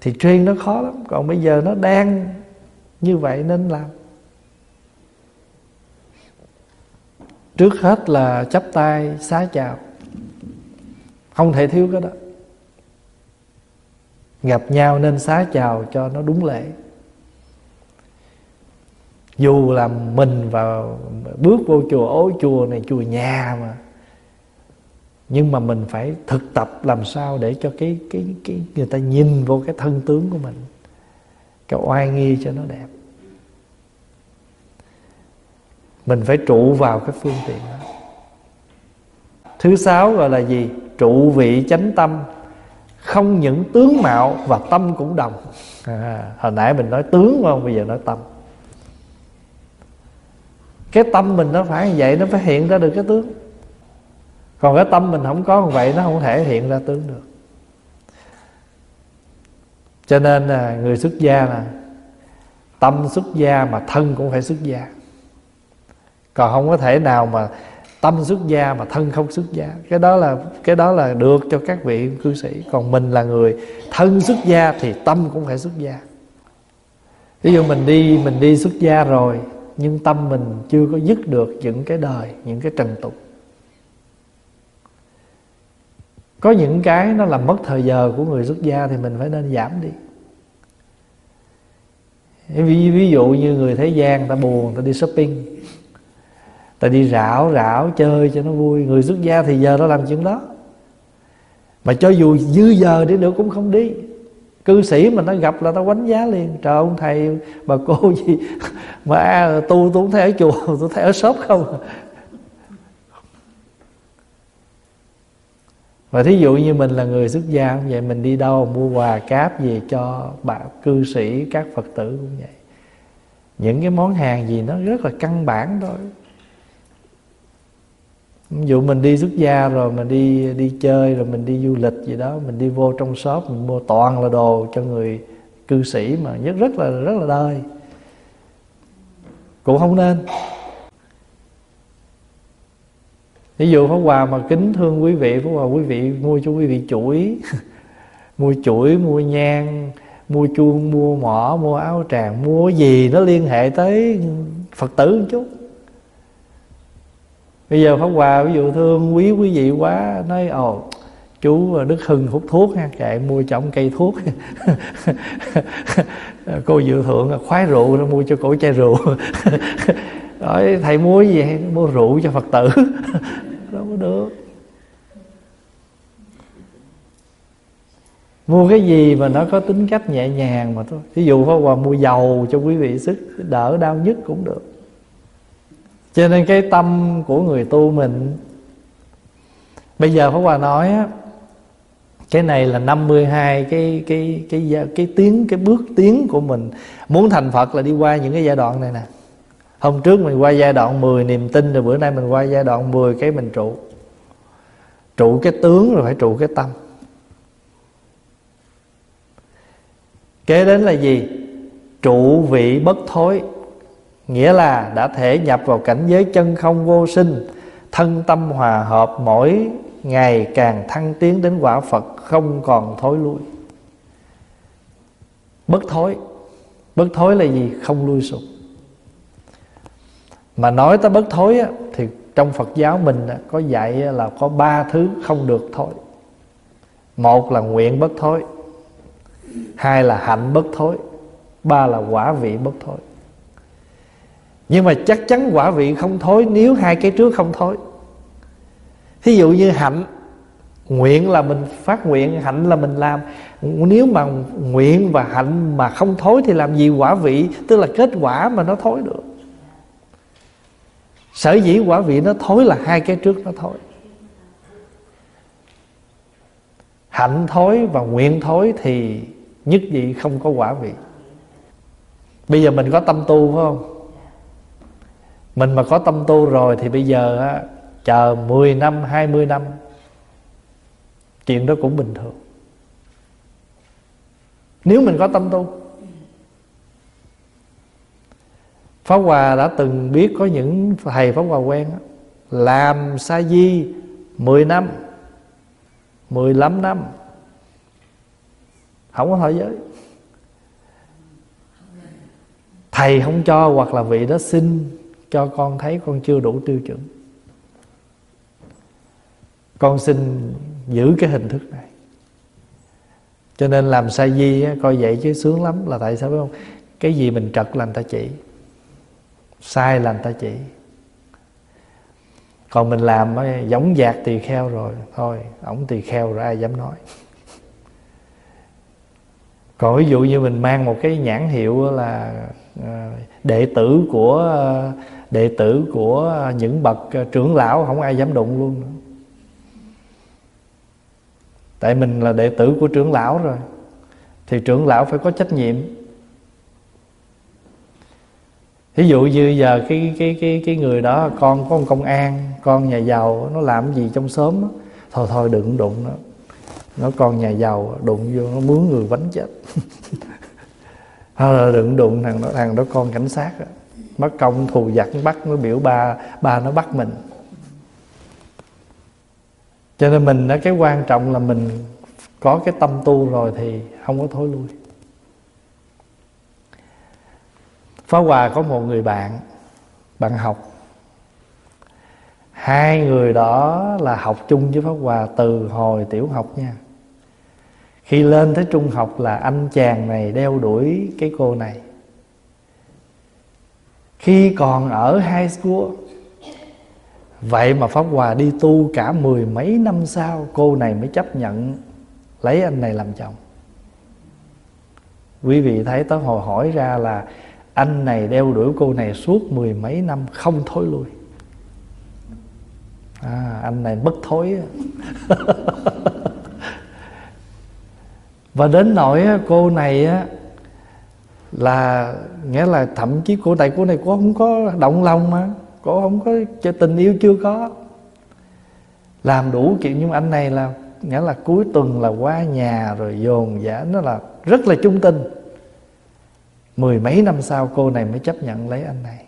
thì train nó khó lắm. Còn bây giờ nó đang như vậy nên làm. Trước hết là chắp tay, xá chào. Không thể thiếu cái đó. Gặp nhau nên xá chào cho nó đúng lễ. Dù là mình vào bước vô chùa, ối chùa này, chùa nhà mà, nhưng mà mình phải thực tập làm sao để cho cái cái cái người ta nhìn vô cái thân tướng của mình, cái oai nghi cho nó đẹp. Mình phải trụ vào cái phương tiện đó. Thứ sáu gọi là gì? Trụ vị chánh tâm. Không những tướng mạo và tâm cũng đồng. À, hồi nãy mình nói tướng không? Bây giờ nói tâm. Cái tâm mình nó phải như vậy nó phải hiện ra được cái tướng. Còn cái tâm mình không có như vậy nó không thể hiện ra tướng được. Cho nên là người xuất gia là tâm xuất gia mà thân cũng phải xuất gia còn không có thể nào mà tâm xuất gia mà thân không xuất gia. Cái đó là cái đó là được cho các vị cư sĩ. Còn mình là người thân xuất gia thì tâm cũng phải xuất gia. Ví dụ mình đi mình đi xuất gia rồi nhưng tâm mình chưa có dứt được những cái đời những cái trần tục. Có những cái nó làm mất thời giờ của người xuất gia thì mình phải nên giảm đi. Ví, ví dụ như người thế gian ta buồn ta đi shopping ta đi rảo rảo, chơi cho nó vui. Người xuất gia thì giờ nó làm chuyện đó. Mà cho dù dư giờ đi nữa cũng không đi. Cư sĩ mà nó gặp là nó quánh giá liền. Trời ông thầy, bà cô gì? (laughs) Mà tu tôi không thấy ở chùa, (laughs) tôi thấy ở shop không và thí dụ như mình là người xuất gia cũng vậy, mình đi đâu, mua quà, cáp về cho bà cư sĩ, các phật tử cũng vậy. Những cái món hàng gì nó rất là căn bản thôi ví dụ mình đi xuất gia rồi mình đi đi chơi rồi mình đi du lịch gì đó, mình đi vô trong shop, mình mua toàn là đồ cho người cư sĩ mà nhất rất là rất là đời. Cũng không nên. Ví dụ pháp hòa mà kính thương quý vị, pháp hòa quý vị mua cho quý vị chuỗi. (laughs) Mua chuỗi, mua nhang, mua chuông, mua mỏ, mua áo tràng, mua gì nó liên hệ tới phật tử một chút bây giờ pháp hòa, ví dụ thương quý quý vị quá, nói, ồ, chú đức hưng hút thuốc ha, kệ, mua cho ông cây thuốc. (laughs) Cô dự thượng, khoái rượu nó mua cho cổ chai rượu. (laughs) Rồi thầy mua gì? Mua rượu cho phật tử. (laughs) Đâu có được. Mua cái gì mà nó có tính cách nhẹ nhàng mà thôi. Ví dụ pháp hòa mua dầu cho quý vị sức đỡ đau nhất cũng được cho nên cái tâm của người tu mình. Bây giờ pháp hòa nói á cái này là 52 cái cái cái cái, cái tiếng cái bước tiến của mình. Muốn thành Phật là đi qua những cái giai đoạn này nè. Hôm trước mình qua giai đoạn 10 niềm tin rồi bữa nay mình qua giai đoạn 10 cái mình trụ. Trụ cái tướng rồi phải trụ cái tâm. Kế đến là gì? Trụ vị bất thối nghĩa là đã thể nhập vào cảnh giới chân không vô sinh thân tâm hòa hợp mỗi ngày càng thăng tiến đến quả phật không còn thối lui. Bất thối. Bất thối là gì? Không lui sụp. Mà nói tới bất thối á, thì trong phật giáo mình có dạy là có ba thứ không được thối. Một là nguyện bất thối hai là hạnh bất thối ba là quả vị bất thối nhưng mà chắc chắn quả vị không thối nếu hai cái trước không thối. Thí dụ như hạnh, nguyện là mình phát nguyện, hạnh là mình làm. Nếu mà nguyện và hạnh mà không thối thì làm gì quả vị? Tức là kết quả mà nó thối được. Sở dĩ quả vị nó thối là hai cái trước nó thối. Hạnh thối và nguyện thối thì nhất vị không có quả vị. Bây giờ mình có tâm tu phải không? Mình mà có tâm tu rồi thì bây giờ á, chờ 10 năm 20 năm chuyện đó cũng bình thường. Nếu mình có tâm tu Pháp Hòa đã từng biết có những thầy Pháp Hòa quen đó, Làm sa di 10 năm 15 năm Không có thọ giới. Thầy không cho hoặc là vị đó xin cho con thấy con chưa đủ tiêu chuẩn. Con xin giữ cái hình thức này. Cho nên làm sa di coi vậy chứ sướng lắm Là tại sao biết không? Cái gì mình trật là người ta chỉ, sai là người ta chỉ. Còn mình làm giống dạc tỳ kheo rồi, thôi, ổng tỳ kheo rồi ai dám nói còn ví dụ như mình mang một cái nhãn hiệu là ờ, đệ tử của, đệ tử của những bậc trưởng lão, không ai dám đụng luôn nữa tại mình là đệ tử của trưởng lão rồi, thì trưởng lão phải có trách nhiệm ví dụ như giờ cái cái cái cái người đó, con có một công an, con nhà giàu, nó làm gì trong xóm đó. thôi thôi đừng đụng nó nó con nhà giàu đụng vô, nó mướn người bánh chết. (laughs) Thôi là đừng đụng thằng đó thằng đó con cảnh sát đó. mất công thù giặc bắt, nó biểu ba ba nó bắt mình. Cho nên mình cái quan trọng là mình có cái tâm tu rồi thì không có thối lui. Phá Hòa có một người bạn bạn học. Hai người đó là học chung với pháp hòa từ hồi tiểu học nha khi lên tới trung học là anh chàng này đeo đuổi cái cô này. Khi còn ở high school vậy mà pháp hòa đi tu cả mười mấy năm sau cô này mới chấp nhận lấy anh này làm chồng. Quý vị thấy tới hồi hỏi ra là anh này đeo đuổi cô này suốt mười mấy năm không thối lui. À, anh này bất thối (laughs) và đến nỗi cô này á, là, nghĩa là thậm chí cô tại cô này cô không có động lòng mà, cô không có cho tình yêu chưa có. Làm đủ kiểu nhưng anh này là, nghĩa là cuối tuần là qua nhà rồi dồn dã, nó là rất là trung tình. Mười mấy năm sau cô này mới chấp nhận lấy anh này.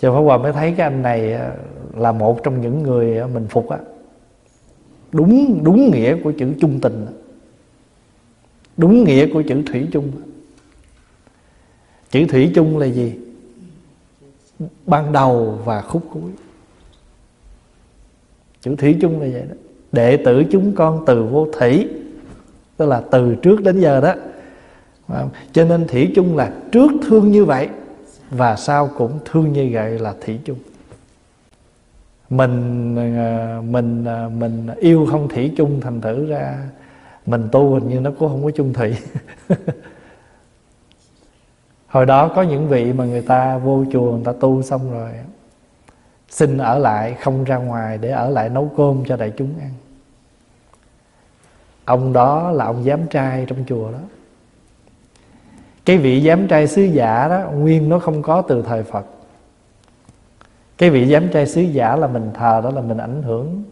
Cho Pháp Hòa mới thấy cái anh này ờ, là một trong những người ờ, mình phục á. Đúng đúng nghĩa của chữ trung tình đúng nghĩa của chữ thủy chung. Chữ thủy chung là gì? Ban đầu và khúc cuối. Chữ thủy chung là vậy đó. Đệ tử chúng con từ vô thủy, tức là từ trước đến giờ đó. Cho nên thủy chung là trước thương như vậy và sau cũng thương như vậy là thủy chung. Mình à, mình à, mình yêu không thủy chung thành thử ra mình tu hình như nó cũng không có chung thủy. (laughs) Hồi đó có những vị mà người ta vô chùa, người ta tu xong rồi, xin ở lại, không ra ngoài để ở lại nấu cơm cho đại chúng ăn. Ông đó là ông giám trai trong chùa đó. Cái vị giám trai sứ giả đó, nguyên nó không có từ thời phật. Cái vị giám trai sứ giả là mình thờ, đó là mình ảnh hưởng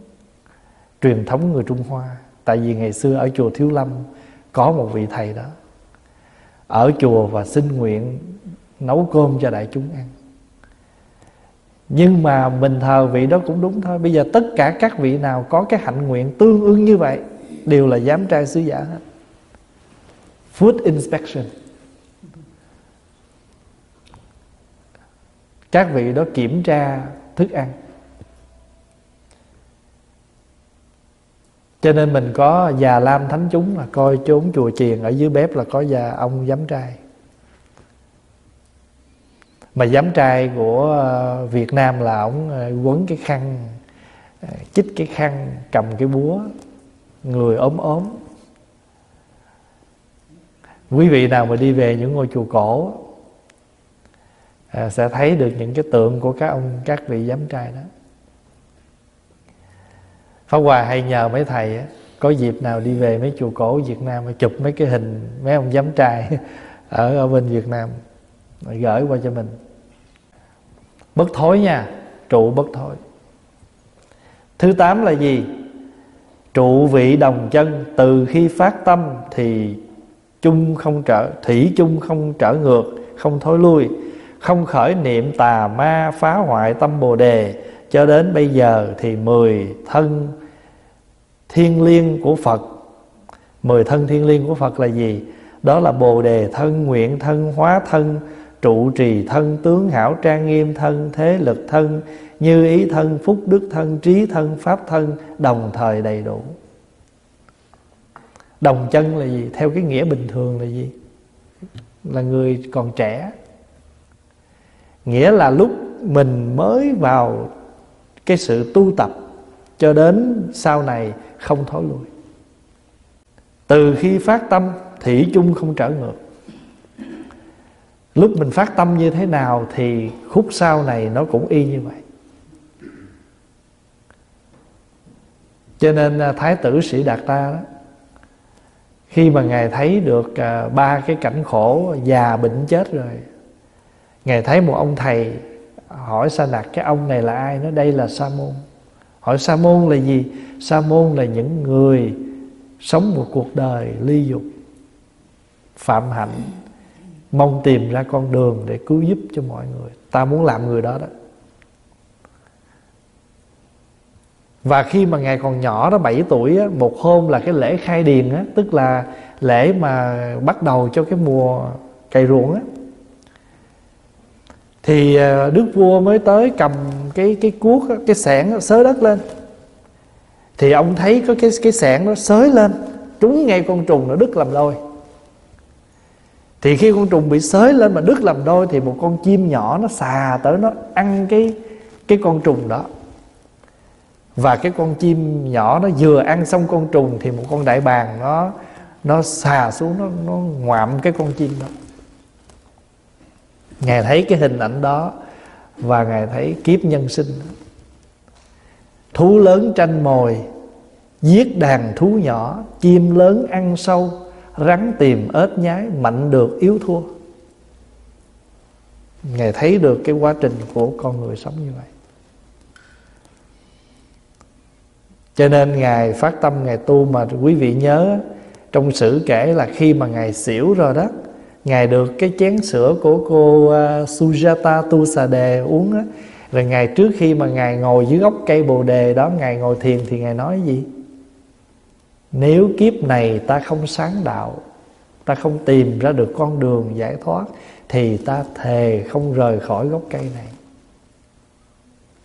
truyền thống người trung hoa tại vì ngày xưa ở chùa thiếu lâm có một vị thầy đó. Ở chùa và xin nguyện nấu cơm cho đại chúng ăn. Nhưng mà mình thờ vị đó cũng đúng thôi. Bây giờ tất cả các vị nào có cái hạnh nguyện tương ứng như vậy đều là giám trai sứ giả hết. Food inspection. Các vị đó kiểm tra thức ăn. Cho nên mình có già lam thánh chúng là coi chốn chùa chiền ở dưới bếp là có già ông giám trai. Mà giám trai của ờ, Việt Nam là ông ờ, quấn cái khăn ờ, chích cái khăn cầm cái búa, người ốm ốm. Quý vị nào mà đi về những ngôi chùa cổ sẽ thấy được những cái tượng của các ông, các vị giám trai đó. Pháp Hòa hay nhờ mấy thầy á, có dịp nào đi về mấy chùa cổ Việt Nam chụp mấy cái hình mấy ông giám trai (laughs) ở ở bên Việt Nam gửi qua cho mình. Bất thối nha trụ bất thối. Thứ tám là gì? Trụ vị đồng chân từ khi phát tâm thì chung không trở thủy chung không trở ngược không thối lui không khởi niệm tà ma phá hoại tâm bồ đề cho đến bây giờ thì mười thân thiên liêng của Phật Mười thân thiên liêng của Phật là gì? Đó là Bồ Đề thân, nguyện thân, hóa thân Trụ trì thân, tướng hảo trang nghiêm thân Thế lực thân, như ý thân, phúc đức thân Trí thân, pháp thân Đồng thời đầy đủ Đồng chân là gì? Theo cái nghĩa bình thường là gì? Là người còn trẻ Nghĩa là lúc mình mới vào cái sự tu tập cho đến sau này không thối lui. Từ khi phát tâm thủy chung không trở ngược. Lúc mình phát tâm như thế nào thì khúc sau này nó cũng y như vậy. Cho nên à, thái tử sĩ đạt ta đó, khi mà ngài thấy được à, ba cái cảnh khổ già bệnh chết rồi, ngài thấy một ông thầy hỏi sa đạt cái ông này là ai? Nó đây là sa môn. Hỏi sa môn là gì? Sa môn là những người sống một cuộc đời ly dục phạm hạnh mong tìm ra con đường để cứu giúp cho mọi người. Ta muốn làm người đó đó. Và khi mà ngài còn nhỏ đó 7 tuổi á, một hôm là cái lễ khai điền á, tức là lễ mà bắt đầu cho cái mùa cày ruộng á thì à, đức vua mới tới cầm cái cái cuốc cái sẻng xới đất lên. Thì ông thấy có cái cái sẻng nó xới lên, trúng ngay con trùng nó đứt làm đôi. Thì khi con trùng bị xới lên mà đứt làm đôi thì một con chim nhỏ nó xà tới, nó ăn cái cái con trùng đó. Và cái con chim nhỏ nó vừa ăn xong con trùng thì một con đại bàng nó nó xà xuống, nó nó ngoạm cái con chim đó ngài thấy cái hình ảnh đó và ngài thấy kiếp nhân sinh. Thú lớn tranh mồi, giết đàn thú nhỏ, chim lớn ăn sâu, rắn tìm ếch nhái, mạnh được yếu thua. Ngài thấy được cái quá trình của con người sống như vậy. Cho nên ngài phát tâm, ngài tu mà quý vị nhớ, trong sử kể là khi mà ngài xỉu rồi đó ngài được cái chén sữa của cô uh, Sujata Tusade uống á. Rồi ngài trước khi mà ngài ngồi dưới gốc cây bồ đề đó ngài ngồi thiền thì ngài nói gì? Nếu kiếp này ta không sáng đạo ta không tìm ra được con đường giải thoát thì ta thề không rời khỏi gốc cây này.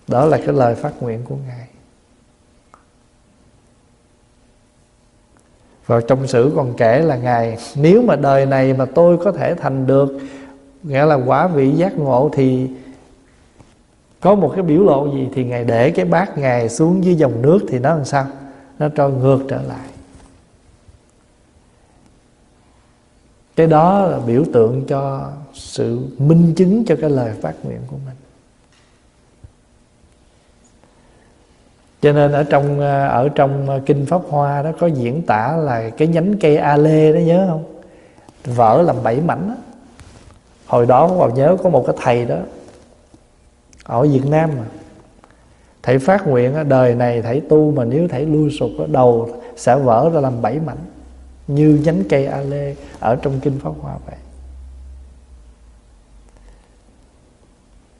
Đó là cái lời phát nguyện của ngài. Và trong sử còn kể là ngài, nếu mà đời này mà tôi có thể thành được, nghĩa là quả vị giác ngộ thì có một cái biểu lộ gì thì ngài để cái bát ngài xuống dưới dòng nước thì nó làm sao? Nó trôi ngược trở lại. Cái đó là biểu tượng cho sự minh chứng cho cái lời phát nguyện của mình. Cho nên ở trong ờ, ở trong ờ, kinh pháp hoa đó có diễn tả là cái nhánh cây a lê đó, nhớ không? Vỡ làm bảy mảnh đó. hồi đó còn nhớ có một cái thầy đó, ở Việt Nam mà. Thầy phát nguyện đời này thầy tu mà nếu thầy lui sụp đầu sẽ vỡ ra làm bảy mảnh, như nhánh cây a lê ở trong kinh pháp hoa vậy.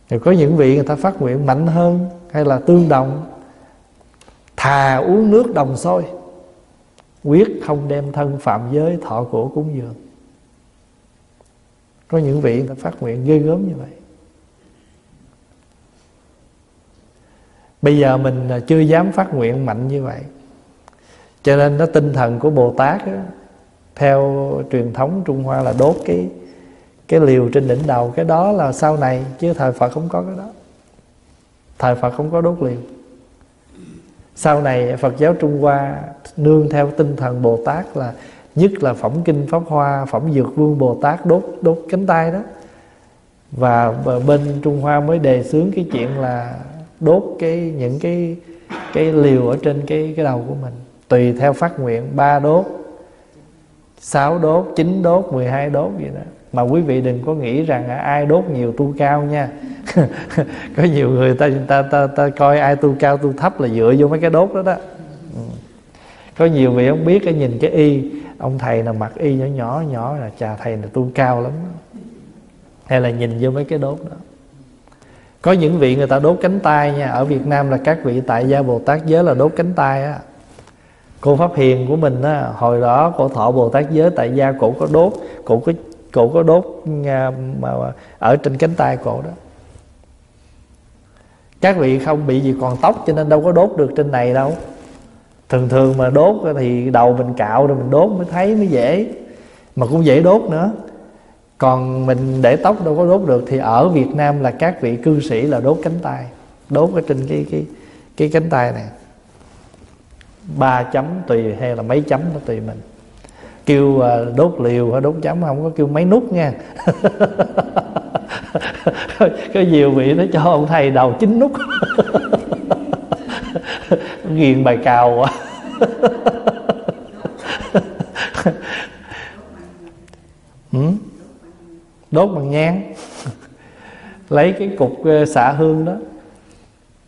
Rồi có những vị người ta phát nguyện mạnh hơn hay là tương đồng? Thà uống nước đồng sôi quyết không đem thân phạm giới thọ cổ cúng dường. Có những vị người ta phát nguyện ghê gớm như vậy. Bây giờ mình chưa dám phát nguyện mạnh như vậy. Cho nên nó tinh thần của bồ tát đó, theo truyền thống trung hoa là đốt cái cái liều trên đỉnh đầu. Cái đó là sau này chứ thời phật không có cái đó. Thời phật không có đốt liều sau này phật giáo trung hoa nương theo tinh thần bồ tát là nhất là phẩm kinh pháp hoa, phẩm dược vương bồ tát đốt đốt cánh tay đó. Và bên trung hoa mới đề xướng cái chuyện là đốt cái, những cái cái liều ở trên cái cái đầu của mình. Tùy theo phát nguyện, ba đốt, sáu đốt, chín đốt 12 đốt vậy đó. Mà quý vị đừng có nghĩ rằng ai đốt nhiều tu cao nha. (laughs) có nhiều người ta ta ta ta coi ai tu cao tu thấp là dựa vô mấy cái đốt đó đó. Ừ. Có nhiều vị không biết cái nhìn cái y, ông thầy nào mặc y nhỏ nhỏ nhỏ là chà, thầy là tu cao lắm. Hay là nhìn vô mấy cái đốt đó. Có những vị người ta đốt cánh tay nha, ở Việt Nam là các vị tại gia Bồ Tát giới là đốt cánh tay á. Cô pháp hiền của mình á, hồi đó cổ thọ Bồ Tát giới tại gia cổ có đốt, cổ có cổ có đốt à, mà ở trên cánh tay cổ đó các vị không bị gì còn tóc cho nên đâu có đốt được trên này đâu. Thường thường mà đốt thì đầu mình cạo rồi mình đốt mới thấy mới dễ. Mà cũng dễ đốt nữa. Còn mình để tóc đâu có đốt được thì ở Việt Nam là các vị cư sĩ là đốt cánh tay. Đốt ở trên cái cái cái cánh tay này. Ba chấm tùy hay là mấy chấm nó tùy mình. Kêu à, đốt liều hay đốt chấm không có kêu mấy nút nha. (laughs) có nhiều vị nó cho ông thầy đầu chín nút. Nghiền bài cào quá. Ừ. Đốt bằng nhang. Lấy cái cục ờ, xạ hương đó.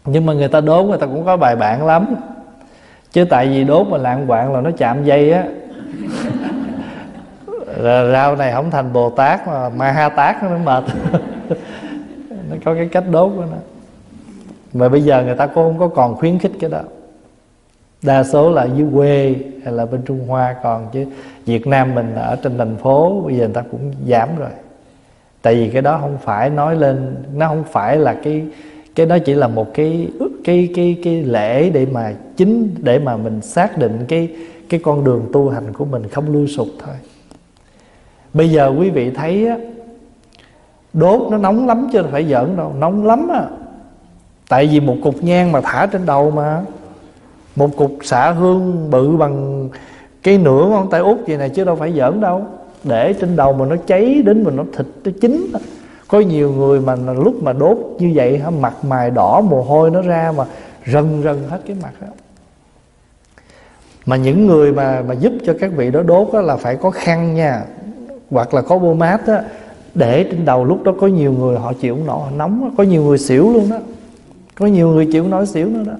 Nhưng mà người ta đốt, người ta cũng có bài bản lắm. Chứ tại vì đốt mà lạng quạng là nó chạm dây á rau này không thành bồ tát mà ma ha tát nó mệt. (laughs) Nó có cái cách đốt nó. mà bây giờ người ta cũng không có còn khuyến khích cái đó. Đa số là dưới quê hay là bên trung hoa còn, chứ việt nam mình ở trên thành phố, bây giờ người ta cũng giảm rồi. Tại vì cái đó không phải nói lên, nó không phải là cái cái đó chỉ là một cái cái cái cái lễ để mà chính, để mà mình xác định cái cái con đường tu hành của mình không lui sụp thôi bây giờ quý vị thấy á, đốt nó nóng lắm chứ phải giỡn đâu, nóng lắm á. Tại vì một cục nhang mà thả trên đầu mà. Một cục xạ hương bự bằng cái nửa ngón tay út vậy này chứ đâu phải giỡn đâu. Để trên đầu mà nó cháy đến mà nó thịt nó chín có nhiều người mà lúc mà đốt như vậy hả, mặt mày đỏ, mồ hôi nó ra mà rần rần hết cái mặt đó mà những người mà mà giúp cho các vị đó đốt đó là phải có khăn nha hoặc là có bô mát á, để trên đầu lúc đó có nhiều người họ chịu không nổi nóng có nhiều người xỉu luôn đó. Có nhiều người chịu nói xỉu nữa đó.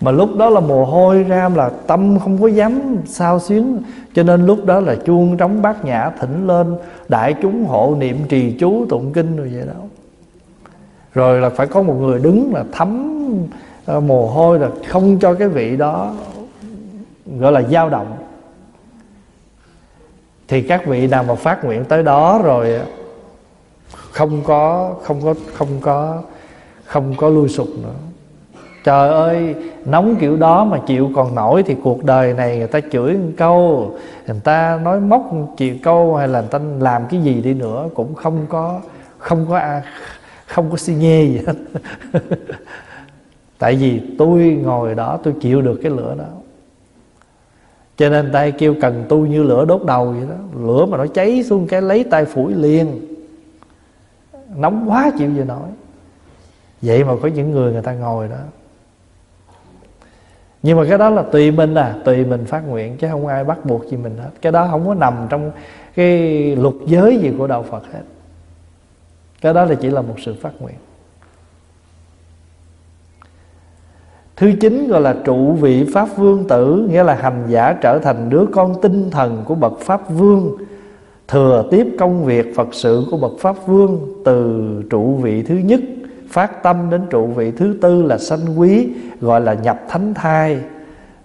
Mà lúc đó là mồ hôi ra là tâm không có dám sao xuyến, cho nên lúc đó là chuông trống bát nhã thỉnh lên, đại chúng hộ niệm trì chú tụng kinh rồi vậy đó. Rồi là phải có một người đứng là thấm ờ, mồ hôi là không cho cái vị đó gọi là dao động thì các vị nào mà phát nguyện tới đó rồi không có không có không có không có lui sụp nữa. Trời ơi, nóng kiểu đó mà chịu còn nổi thì cuộc đời này người ta chửi một câu, người ta nói móc chịu câu hay là người ta làm cái gì đi nữa cũng không có không có không có xi nhê gì hết. (laughs) Tại vì tôi ngồi đó, tôi chịu được cái lửa đó cho nên tay kêu cần tu như lửa đốt đầu vậy đó. Lửa mà nó cháy xuống cái lấy tay phủi liền. Nóng quá chịu gì nổi vậy mà có những người người ta ngồi đó. Nhưng mà cái đó là tùy mình à tùy mình phát nguyện, chứ không ai bắt buộc gì mình hết. Cái đó không có nằm trong cái luật giới gì của đạo phật hết. Cái đó là chỉ là một sự phát nguyện. Thứ chín gọi là trụ vị Pháp Vương tử, Nghĩa là hành giả trở thành đứa con tinh thần của bậc Pháp Vương, Thừa tiếp công việc Phật sự của bậc Pháp Vương Từ trụ vị thứ nhất. Phát tâm đến trụ vị thứ tư là sanh quý, Gọi là nhập thánh thai.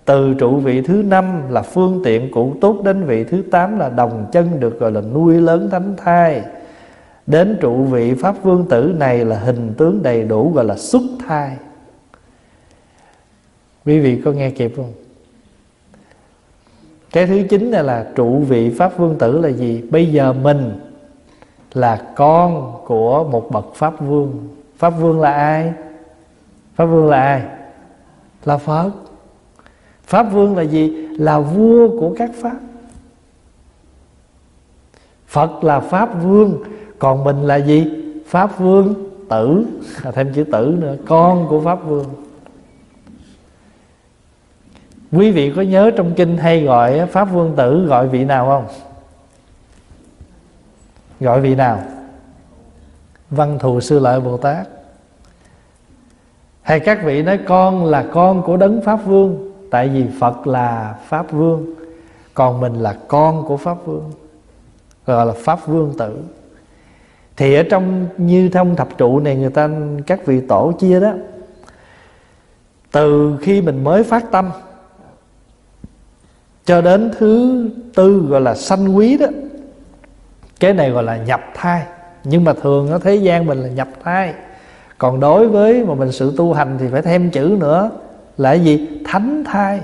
Từ trụ vị thứ năm là phương tiện cụ tốt, Đến vị thứ tám là đồng chân được gọi là nuôi lớn thánh thai. Đến trụ vị Pháp Vương tử này là hình tướng đầy đủ gọi là xuất thai quý vị có nghe kịp không? Cái thứ chín này là trụ vị pháp vương tử là gì? Bây giờ mình là con của một bậc pháp vương. Pháp vương là ai? Pháp vương là ai? Là phật. Pháp vương là gì? Là vua của các pháp. Phật là pháp vương, còn mình là gì? Pháp vương tử. (laughs) Thêm chữ tử nữa. Con của pháp vương quý vị có nhớ trong kinh hay gọi pháp vương tử gọi vị nào không? Gọi vị nào? Văn thù sư lợi bồ tát. Hay các vị nói con là con của đấng pháp vương, tại vì phật là pháp vương, còn mình là con của pháp vương, gọi là pháp vương tử. Thì ở trong như thông thập trụ này người ta, các vị tổ chia đó, từ khi mình mới phát tâm cho đến thứ tư gọi là sanh quý đó. Cái này gọi là nhập thai. Nhưng mà thường ở thế gian mình là nhập thai. Còn đối với mà mình sự tu hành thì phải thêm chữ nữa là gì? Thánh thai.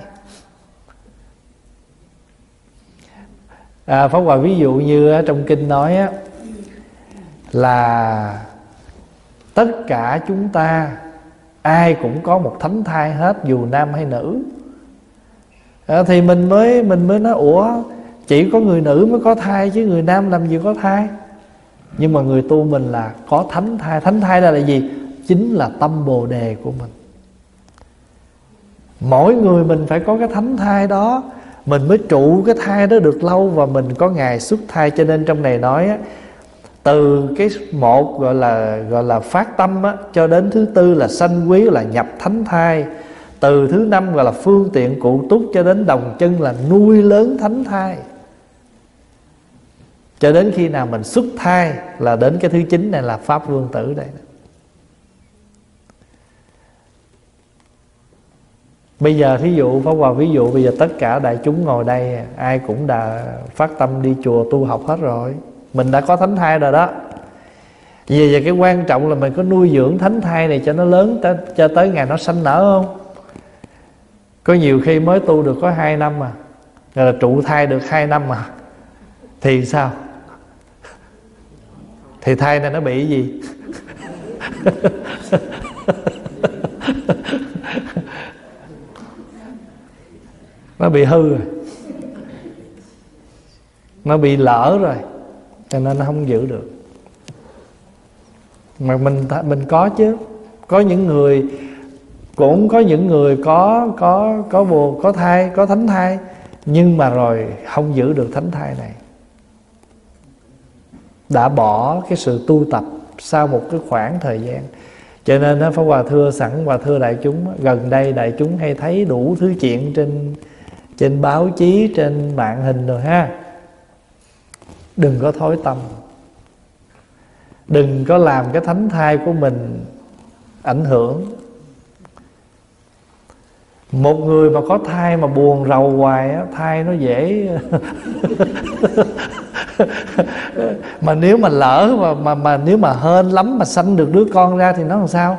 À, pháp hòa ví dụ như trong kinh nói á, là tất cả chúng ta ai cũng có một thánh thai hết dù nam hay nữ à, thì mình mới mình mới nói ủa chỉ có người nữ mới có thai chứ người nam làm gì có thai? Nhưng mà người tu mình là có thánh thai. Thánh thai là, là gì? Chính là tâm bồ đề của mình. Mỗi người mình phải có cái thánh thai đó. Mình mới trụ cái thai đó được lâu và mình có ngày xuất thai. Cho nên trong này nói á, từ cái một gọi là gọi là phát tâm á, cho đến thứ tư là sanh quý là nhập thánh thai từ thứ năm gọi là phương tiện cụ túc cho đến đồng chân là nuôi lớn thánh thai. Cho đến khi nào mình xuất thai là đến cái thứ chín này là pháp vương tử đây Bây giờ thí dụ Pháp Hòa ví dụ Bây giờ tất cả đại chúng ngồi đây Ai cũng đã phát tâm đi chùa tu học hết rồi. Mình đã có thánh thai rồi đó. Vì vậy cái quan trọng là mình có nuôi dưỡng thánh thai này cho nó lớn tới, cho tới ngày nó sanh nở không? Có nhiều khi mới tu được có hai năm mà. Rồi là trụ thai được hai năm mà. Thì sao? Thì thai này nó bị gì? (laughs) Nó bị hư rồi. Nó bị lỡ rồi. Cho nên nó không giữ được. Mà mình mình có chứ. Có những người cũng có những người có có có bồ, có thai, có thánh thai, nhưng mà rồi không giữ được thánh thai này. Đã bỏ cái sự tu tập sau một cái khoảng thời gian. Cho nên nó phải Hòa thưa, sẵn Hòa thưa đại chúng Gần đây đại chúng hay thấy đủ thứ chuyện trên trên báo chí, trên mạng hình rồi ha. Đừng có thối tâm. Đừng có làm cái thánh thai của mình ảnh hưởng một người mà có thai mà buồn rầu hoài á thai nó dễ. (laughs) Mà nếu mà lỡ mà, mà mà nếu mà hên lắm mà sanh được đứa con ra thì nó làm sao?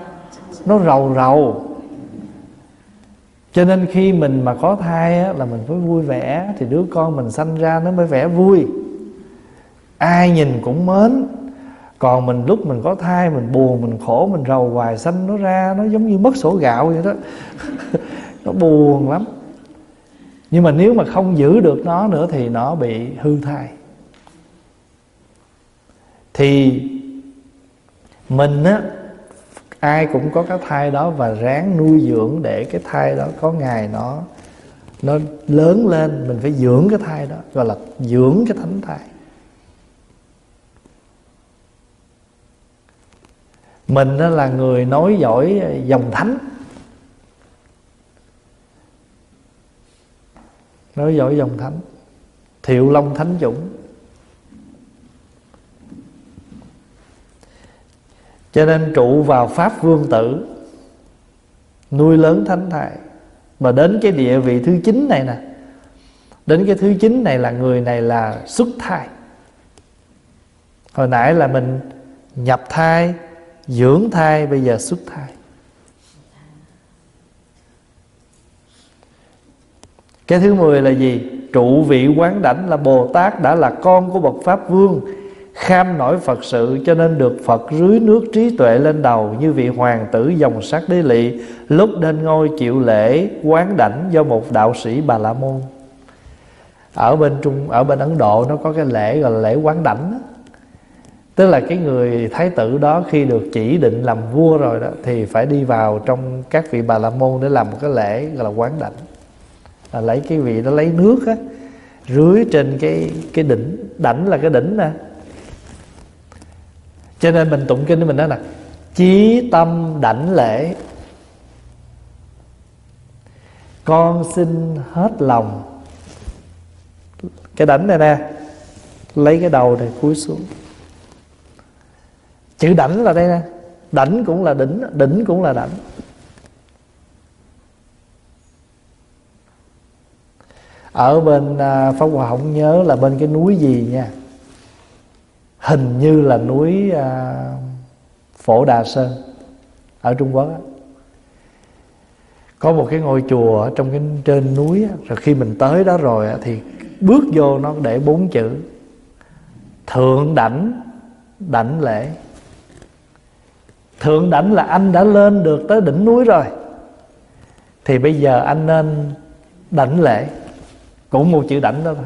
Nó rầu rầu. Cho nên khi mình mà có thai á, là mình phải vui vẻ thì đứa con mình sanh ra nó mới vẻ vui. Ai nhìn cũng mến. Còn mình lúc mình có thai mình buồn mình khổ mình rầu hoài sanh nó ra nó giống như mất sổ gạo vậy đó. (laughs) nó buồn lắm. Nhưng mà nếu mà không giữ được nó nữa thì nó bị hư thai. Thì mình á, ai cũng có cái thai đó và ráng nuôi dưỡng để cái thai đó có ngày nó nó lớn lên, mình phải dưỡng cái thai đó, gọi là dưỡng cái thánh thai. Mình đó là người nói giỏi dòng thánh. Nói giỏi dòng thánh, thiệu long thánh chủng cho nên trụ vào pháp vương tử, nuôi lớn thánh thai mà đến cái địa vị thứ chín này nè, đến cái thứ chín này là người này là xuất thai. Hồi nãy là mình nhập thai, dưỡng thai, bây giờ xuất thai. Cái thứ mười là gì? Trụ vị quán đảnh là bồ tát đã là con của bậc pháp vương, kham nổi phật sự cho nên được phật rưới nước trí tuệ lên đầu như vị hoàng tử dòng sắc đế lị, lúc lên ngôi chịu lễ quán đảnh do một đạo sĩ bà la môn. Ở bên trung, ở bên ấn độ nó có cái lễ gọi là lễ quán đảnh tức là cái người thái tử đó khi được chỉ định làm vua rồi đó, thì phải đi vào trong các vị bà la môn để làm một cái lễ gọi là quán đảnh là lấy cái vị đó, lấy nước á, rưới trên cái cái đỉnh, đảnh là cái đỉnh nè. Cho nên mình tụng kinh mình nói là chí tâm đảnh lễ. Con xin hết lòng. Cái đảnh này nè, lấy cái đầu này cúi xuống. Chữ đảnh là đây nè, đảnh cũng là đỉnh đỉnh cũng là đảnh. Ở bên à, pháp hòa không nhớ là bên cái núi gì nha. Hình như là núi à, phổ đà sơn, ở trung quốc có một cái ngôi chùa ở trong cái, trên núi rồi khi mình tới đó rồi thì bước vô nó để bốn chữ. Thượng đảnh đảnh lễ. Thượng đảnh là anh đã lên được tới đỉnh núi rồi. Thì bây giờ anh nên đảnh lễ cũng một chữ đảnh đó thôi.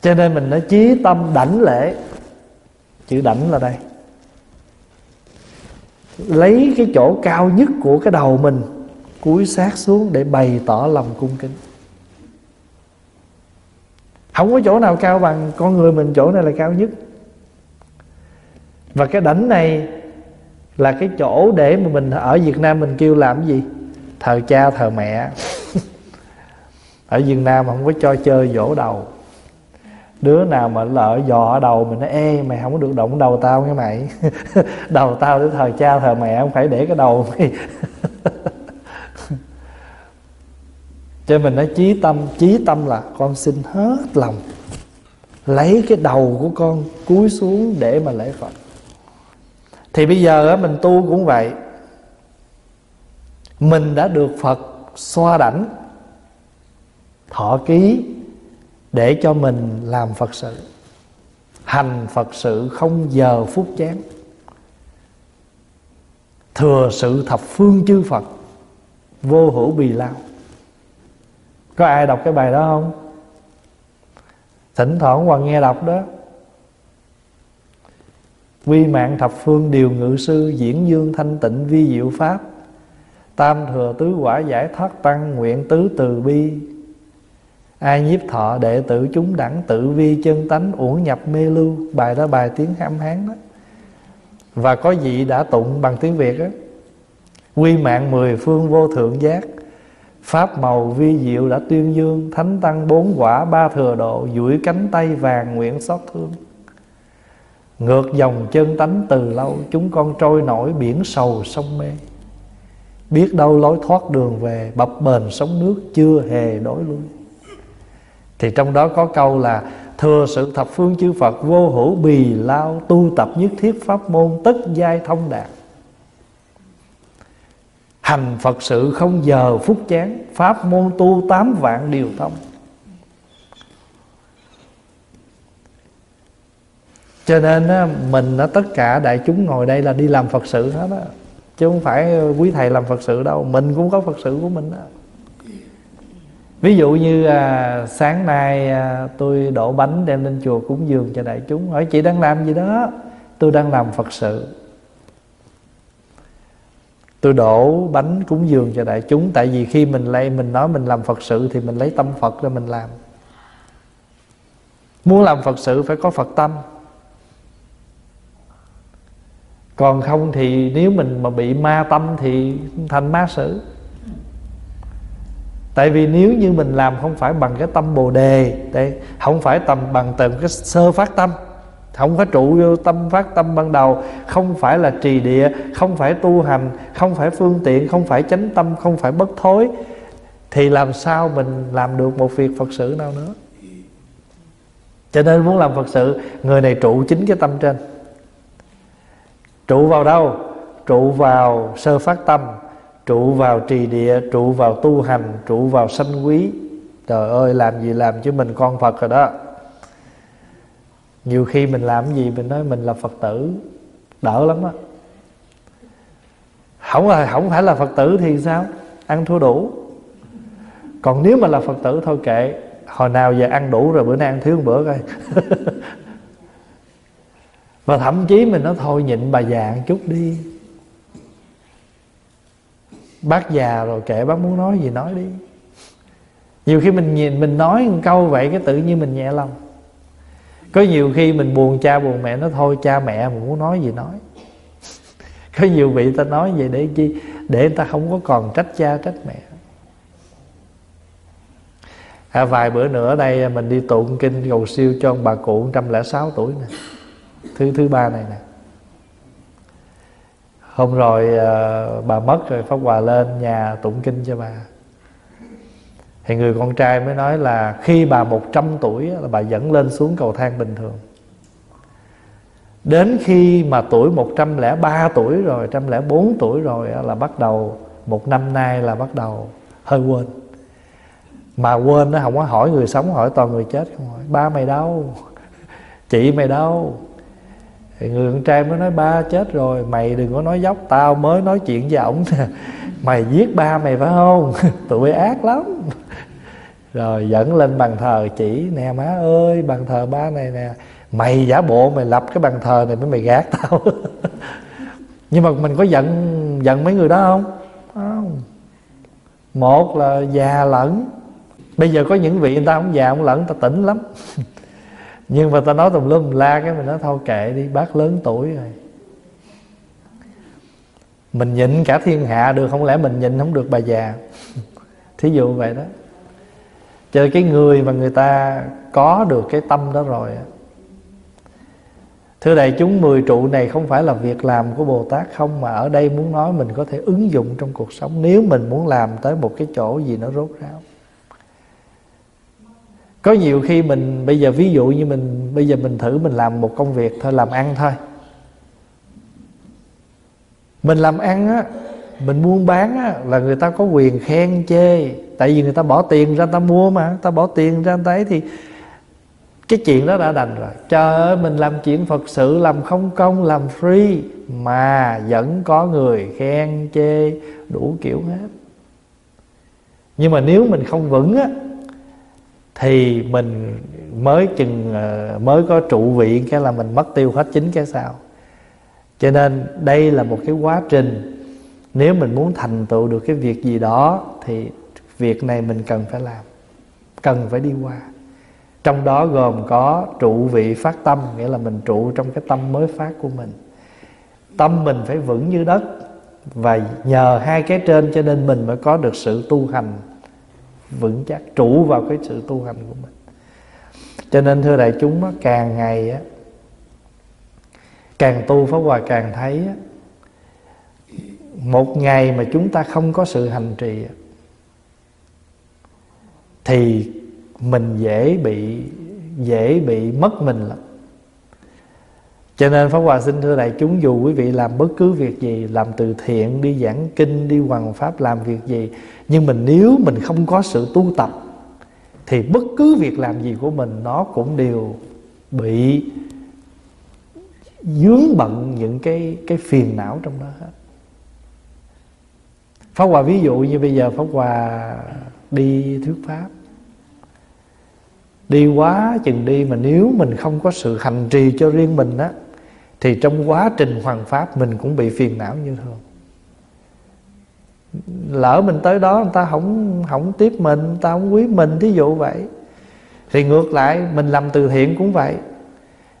Cho nên mình nói chí tâm đảnh lễ. Chữ đảnh là đây. Lấy cái chỗ cao nhất của cái đầu mình, cúi sát xuống để bày tỏ lòng cung kính. Không có chỗ nào cao bằng con người mình, chỗ này là cao nhất. Và cái đảnh này là cái chỗ để mà mình ở Việt Nam mình kêu làm cái gì? Thờ cha, thờ mẹ. (laughs) Ở Việt Nam không có cho chơi vỗ đầu. Đứa nào mà lỡ dò ở đầu mình nói, ê, mày không có được động đầu tao nghe mày. (laughs) Đầu tao để thờ cha, thờ mẹ, không phải để cái đầu mày. (laughs) Cho mình nói, chí tâm chí tâm là con xin hết lòng lấy cái đầu của con cúi xuống để mà lễ phật. Thì bây giờ mình tu cũng vậy mình đã được phật xoa đảnh thọ ký để cho mình làm phật sự. Hành phật sự không giờ phút chán thừa sự thập phương chư phật, vô hữu bì lao. Có ai đọc cái bài đó không? Thỉnh thoảng hoàng nghe đọc đó. Quy mạng thập phương điều ngự sư diễn dương thanh tịnh vi diệu pháp tam thừa tứ quả giải thoát tăng nguyện tứ từ bi. Ai nhiếp thọ đệ tử chúng đẳng tự vi chân tánh uổng nhập mê lưu. Bài đó bài tiếng âm hán đó. Và có vị đã tụng bằng tiếng việt á. Quy mạng mười phương vô thượng giác. Pháp màu vi diệu đã tuyên dương. Thánh tăng bốn quả ba thừa độ. Duỗi cánh tay vàng nguyện xót thương. Ngược dòng chân tánh từ lâu. Chúng con trôi nổi biển sầu sông mê. Biết đâu lối thoát đường về Bập bền sống nước chưa hề đổi lui. Thì trong đó có câu là Thừa sự thập phương chư Phật Vô hữu bì lao tu tập nhất thiết pháp môn Tất giai thông đạt. Hành Phật sự không giờ phút chán Pháp môn tu tám vạn điều thông. Cho nên á, mình á, tất cả đại chúng ngồi đây là đi làm Phật sự hết á. Chứ không phải quý thầy làm Phật sự đâu Mình cũng có Phật sự của mình đó. Ví dụ như à, sáng nay à, tôi đổ bánh đem lên chùa cúng dường cho đại chúng Hỏi chị đang làm gì đó? Tôi đang làm Phật sự. Tôi đổ bánh cúng dường cho đại chúng tại vì khi mình lay mình nói mình làm phật sự thì mình lấy tâm phật ra mình làm. Muốn làm phật sự phải có phật tâm còn không thì nếu mình mà bị ma tâm thì thành ma sử. Tại vì nếu như mình làm không phải bằng cái tâm bồ đề đây không phải tầm bằng từng cái sơ phát tâm, không có trụ vô tâm phát tâm ban đầu, không phải là trì địa, không phải tu hành, không phải phương tiện, không phải chánh tâm, không phải bất thối, thì làm sao mình làm được một việc phật sự nào nữa? Cho nên muốn làm phật sự, người này trụ chính cái tâm trên trụ vào đâu? Trụ vào sơ phát tâm, trụ vào trì địa, trụ vào tu hành, trụ vào sanh quý. Trời ơi, làm gì làm chứ mình con phật rồi đó. Nhiều khi mình làm gì mình nói mình là phật tử, đỡ lắm á. Không là không phải là phật tử thì sao? Ăn thua đủ. Còn nếu mà là phật tử thôi kệ, hồi nào giờ ăn đủ rồi bữa nay ăn thiếu một bữa coi. (laughs) và thậm chí mình nói thôi nhịn bà già một chút đi. Bác già rồi kệ bác muốn nói gì nói đi. Nhiều khi mình nhìn mình nói một câu vậy cái tự nhiên mình nhẹ lòng. Có nhiều khi mình buồn cha buồn mẹ nó thôi cha mẹ mà muốn nói gì nói. Có nhiều vị ta nói vậy để chi? Để người ta không có còn trách cha trách mẹ. À, vài bữa nữa đây mình đi tụng kinh cầu siêu cho ông bà cụ 106 tuổi nè thứ thứ ba này nè. Hôm rồi à, bà mất rồi pháp hòa lên nhà tụng kinh cho bà. Thì người con trai mới nói là khi bà 100 tuổi là bà dẫn lên xuống cầu thang bình thường. Đến khi mà tuổi 103 tuổi rồi 104 tuổi rồi là bắt đầu Một năm nay là bắt đầu hơi quên. Mà quên nó không có hỏi người sống Hỏi toàn người chết không hỏi. Ba mày đâu? Chị mày đâu? Thì người con trai mới nói, ba chết rồi, Mày đừng có nói dốc, Tao mới nói chuyện với ổng (laughs) Mày giết ba mày phải không? (laughs) Tụi ác lắm. (laughs) Rồi dẫn lên bàn thờ chỉ, nè má ơi, bàn thờ ba này nè, mày giả bộ mày lập cái bàn thờ này mới mày gạt tao. Nhưng mà mình có giận giận mấy người đó không? Không. Một là già lẫn. Bây giờ có những vị người ta không già, không lẫn ta tỉnh lắm nhưng mà ta nói tùm lum, la cái mình nói, thôi kệ đi, bác lớn tuổi rồi. Mình nhịn cả thiên hạ được, không lẽ mình nhịn không được bà già? (laughs) Thí dụ vậy đó. Cho cái người mà người ta có được cái tâm đó rồi Thưa đại chúng, mười trụ này không phải là việc làm của Bồ Tát không, Mà ở đây muốn nói mình có thể ứng dụng trong cuộc sống. Nếu mình muốn làm tới một cái chỗ gì nó rốt ráo có nhiều khi mình, bây giờ ví dụ như mình, bây giờ mình thử mình làm một công việc thôi, làm ăn thôi. Mình làm ăn á, mình buôn bán á, là người ta có quyền khen chê. Tại vì người ta bỏ tiền ra ta mua mà ta bỏ tiền ra ta ấy thì cái chuyện đó đã đành rồi. Trời ơi, mình làm chuyện phật sự, làm không công, làm free mà vẫn có người khen chê, đủ kiểu hết. Nhưng mà nếu mình không vững á thì mình mới chừng ờ, mới có trụ vị cái là mình mất tiêu hết chính cái sao. Cho nên đây là một cái quá trình. Nếu mình muốn thành tựu được cái việc gì đó thì việc này mình cần phải làm, cần phải đi qua. Trong đó gồm có trụ vị phát tâm, nghĩa là mình trụ trong cái tâm mới phát của mình. Tâm mình phải vững như đất và nhờ hai cái trên cho nên mình mới có được sự tu hành vững chắc trụ vào cái sự tu hành của mình. Cho nên thưa đại chúng càng ngày á càng tu pháp hòa càng thấy á, một ngày mà chúng ta không có sự hành trì thì mình dễ bị dễ bị mất mình lắm cho nên Pháp Hòa xin thưa đại chúng dù quý vị làm bất cứ việc gì Làm từ thiện, đi giảng kinh, đi hoàng pháp làm việc gì Nhưng mình nếu mình không có sự tu tập Thì bất cứ việc làm gì của mình Nó cũng đều bị dướng bận những cái cái phiền não trong đó hết. Pháp Hòa ví dụ như bây giờ Pháp Hòa đi thuyết Pháp. Đi quá chừng đi mà nếu mình không có sự hành trì cho riêng mình á thì trong quá trình hoàn pháp mình cũng bị phiền não như thường. Lỡ mình tới đó người ta không không tiếp mình, người ta không quý mình Thí dụ vậy. Thì ngược lại mình làm từ thiện cũng vậy.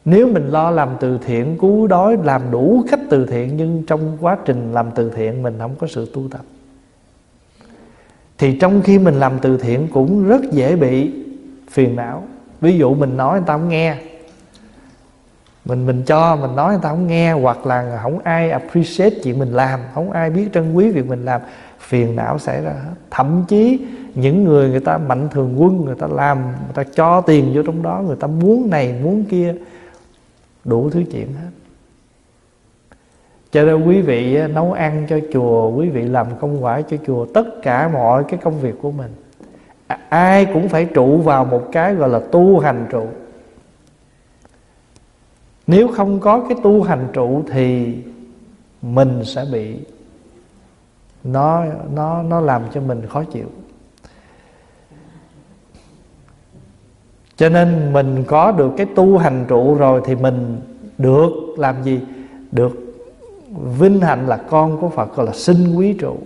Nếu mình lo làm từ thiện cứu đói Làm đủ cách từ thiện Nhưng trong quá trình làm từ thiện mình không có sự tu tập. Thì trong khi mình làm từ thiện cũng rất dễ bị phiền não. Ví dụ mình nói người ta không nghe mình mình cho, mình nói, người ta không nghe, hoặc là không ai appreciate chuyện mình làm, không ai biết trân quý việc mình làm, phiền não xảy ra hết. Thậm chí những người người ta mạnh thường quân, người ta làm, người ta cho tiền vô trong đó, người ta muốn này, muốn kia, đủ thứ chuyện hết. Cho nên quý vị nấu ăn cho chùa, quý vị làm công quả cho chùa, tất cả mọi cái công việc của mình à, ai cũng phải trụ vào một cái gọi là tu hành trụ nếu không có cái tu hành trụ thì mình sẽ bị nó nó nó làm cho mình khó chịu. Cho nên mình có được cái tu hành trụ rồi thì mình được làm gì? Được vinh hạnh là con của Phật gọi là sinh quý trụ.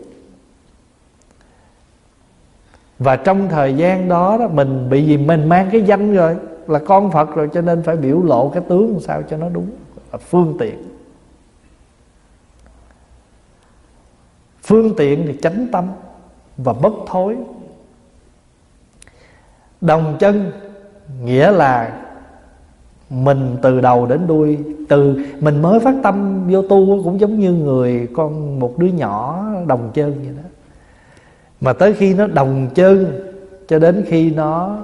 Và trong thời gian đó, đó mình bị gì? Mình mang cái danh rồi là con Phật rồi, cho nên phải biểu lộ cái tướng sao cho nó đúng, là phương tiện. Phương tiện thì chánh tâm và bất thối. Đồng chân nghĩa là mình từ đầu đến đuôi, từ mình mới phát tâm vô tu cũng giống như người, con một đứa nhỏ đồng chân vậy đó. Mà tới khi nó đồng chân, cho đến khi nó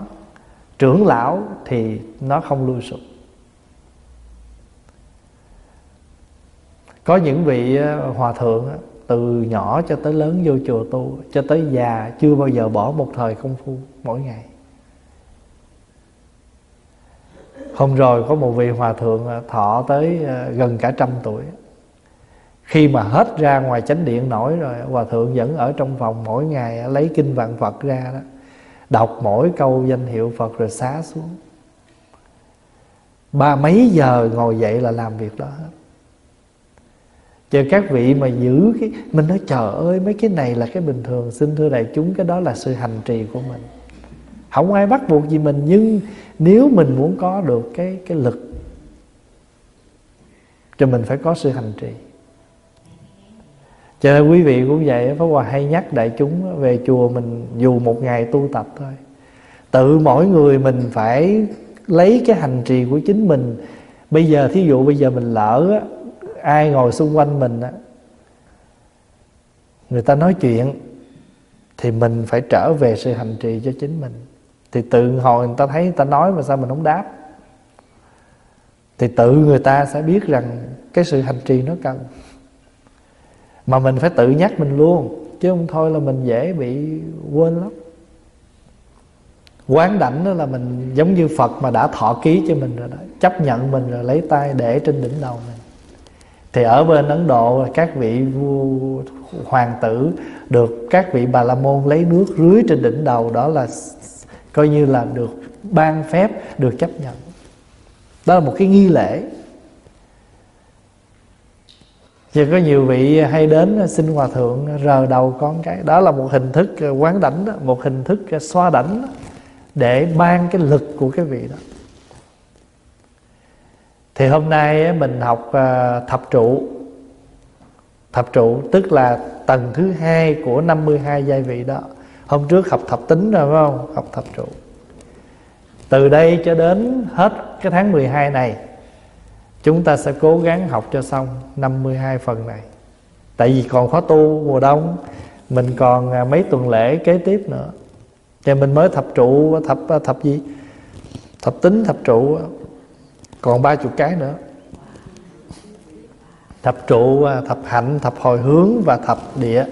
trưởng lão thì nó không lui sụp có những vị ờ, hòa thượng từ nhỏ cho tới lớn vô chùa tu, cho tới già chưa bao giờ bỏ một thời công phu mỗi ngày. Hôm rồi có một vị hòa thượng ờ, thọ tới ờ, gần cả trăm tuổi. Khi mà hết ra ngoài chánh điện nổi rồi, hòa thượng vẫn ở trong phòng mỗi ngày lấy kinh vạn phật ra đó đọc mỗi câu danh hiệu phật rồi xá xuống. Ba mấy giờ ngồi dậy là làm việc đó hết. Chờ các vị mà giữ cái, mình nói, trời ơi, mấy cái này là cái bình thường, xin thưa đại chúng, cái đó là sự hành trì của mình. Không ai bắt buộc gì mình, nhưng nếu mình muốn có được cái cái lực, thì mình phải có sự hành trì cho nên quý vị cũng vậy Pháp Hòa hay nhắc đại chúng về chùa mình dù một ngày tu tập thôi. Tự mỗi người mình phải lấy cái hành trì của chính mình. Bây giờ, thí dụ bây giờ mình lỡ Ai ngồi xung quanh mình Người ta nói chuyện, Thì mình phải trở về sự hành trì cho chính mình. Thì tự hồi người ta thấy, người ta nói mà sao mình không đáp? Thì tự người ta sẽ biết rằng cái sự hành trì nó cần mà mình phải tự nhắc mình luôn, chứ không thôi là mình dễ bị quên lắm. Quán đảnh đó là mình giống như phật mà đã thọ ký cho mình rồi đó, chấp nhận mình rồi lấy tay để trên đỉnh đầu mình. Thì ở bên ấn độ các vị vua, hoàng tử được các vị bà la môn lấy nước rưới trên đỉnh đầu, đó là coi như là được ban phép, được chấp nhận. Đó là một cái nghi lễ. Giờ có nhiều vị hay đến ờ, xin hòa thượng ờ, rờ đầu con cái. Đó là một hình thức ờ, quán đảnh đó Một hình thức xoa đảnh đó, Để ban cái lực của cái vị đó. Thì hôm nay mình học thập trụ. Thập trụ tức là tầng thứ hai của 52 giai vị đó. Hôm trước học thập tính rồi phải không? Học thập trụ. Từ đây cho đến hết cái tháng 12 này Chúng ta sẽ cố gắng học cho xong 52 phần này. Tại vì còn khóa tu mùa đông Mình còn à, mấy tuần lễ kế tiếp nữa. Thì mình mới thập trụ Thập à, thập gì? Thập tính thập trụ Còn ba chục cái nữa. Thập trụ, à, thập hạnh, thập hồi hướng và thập địa.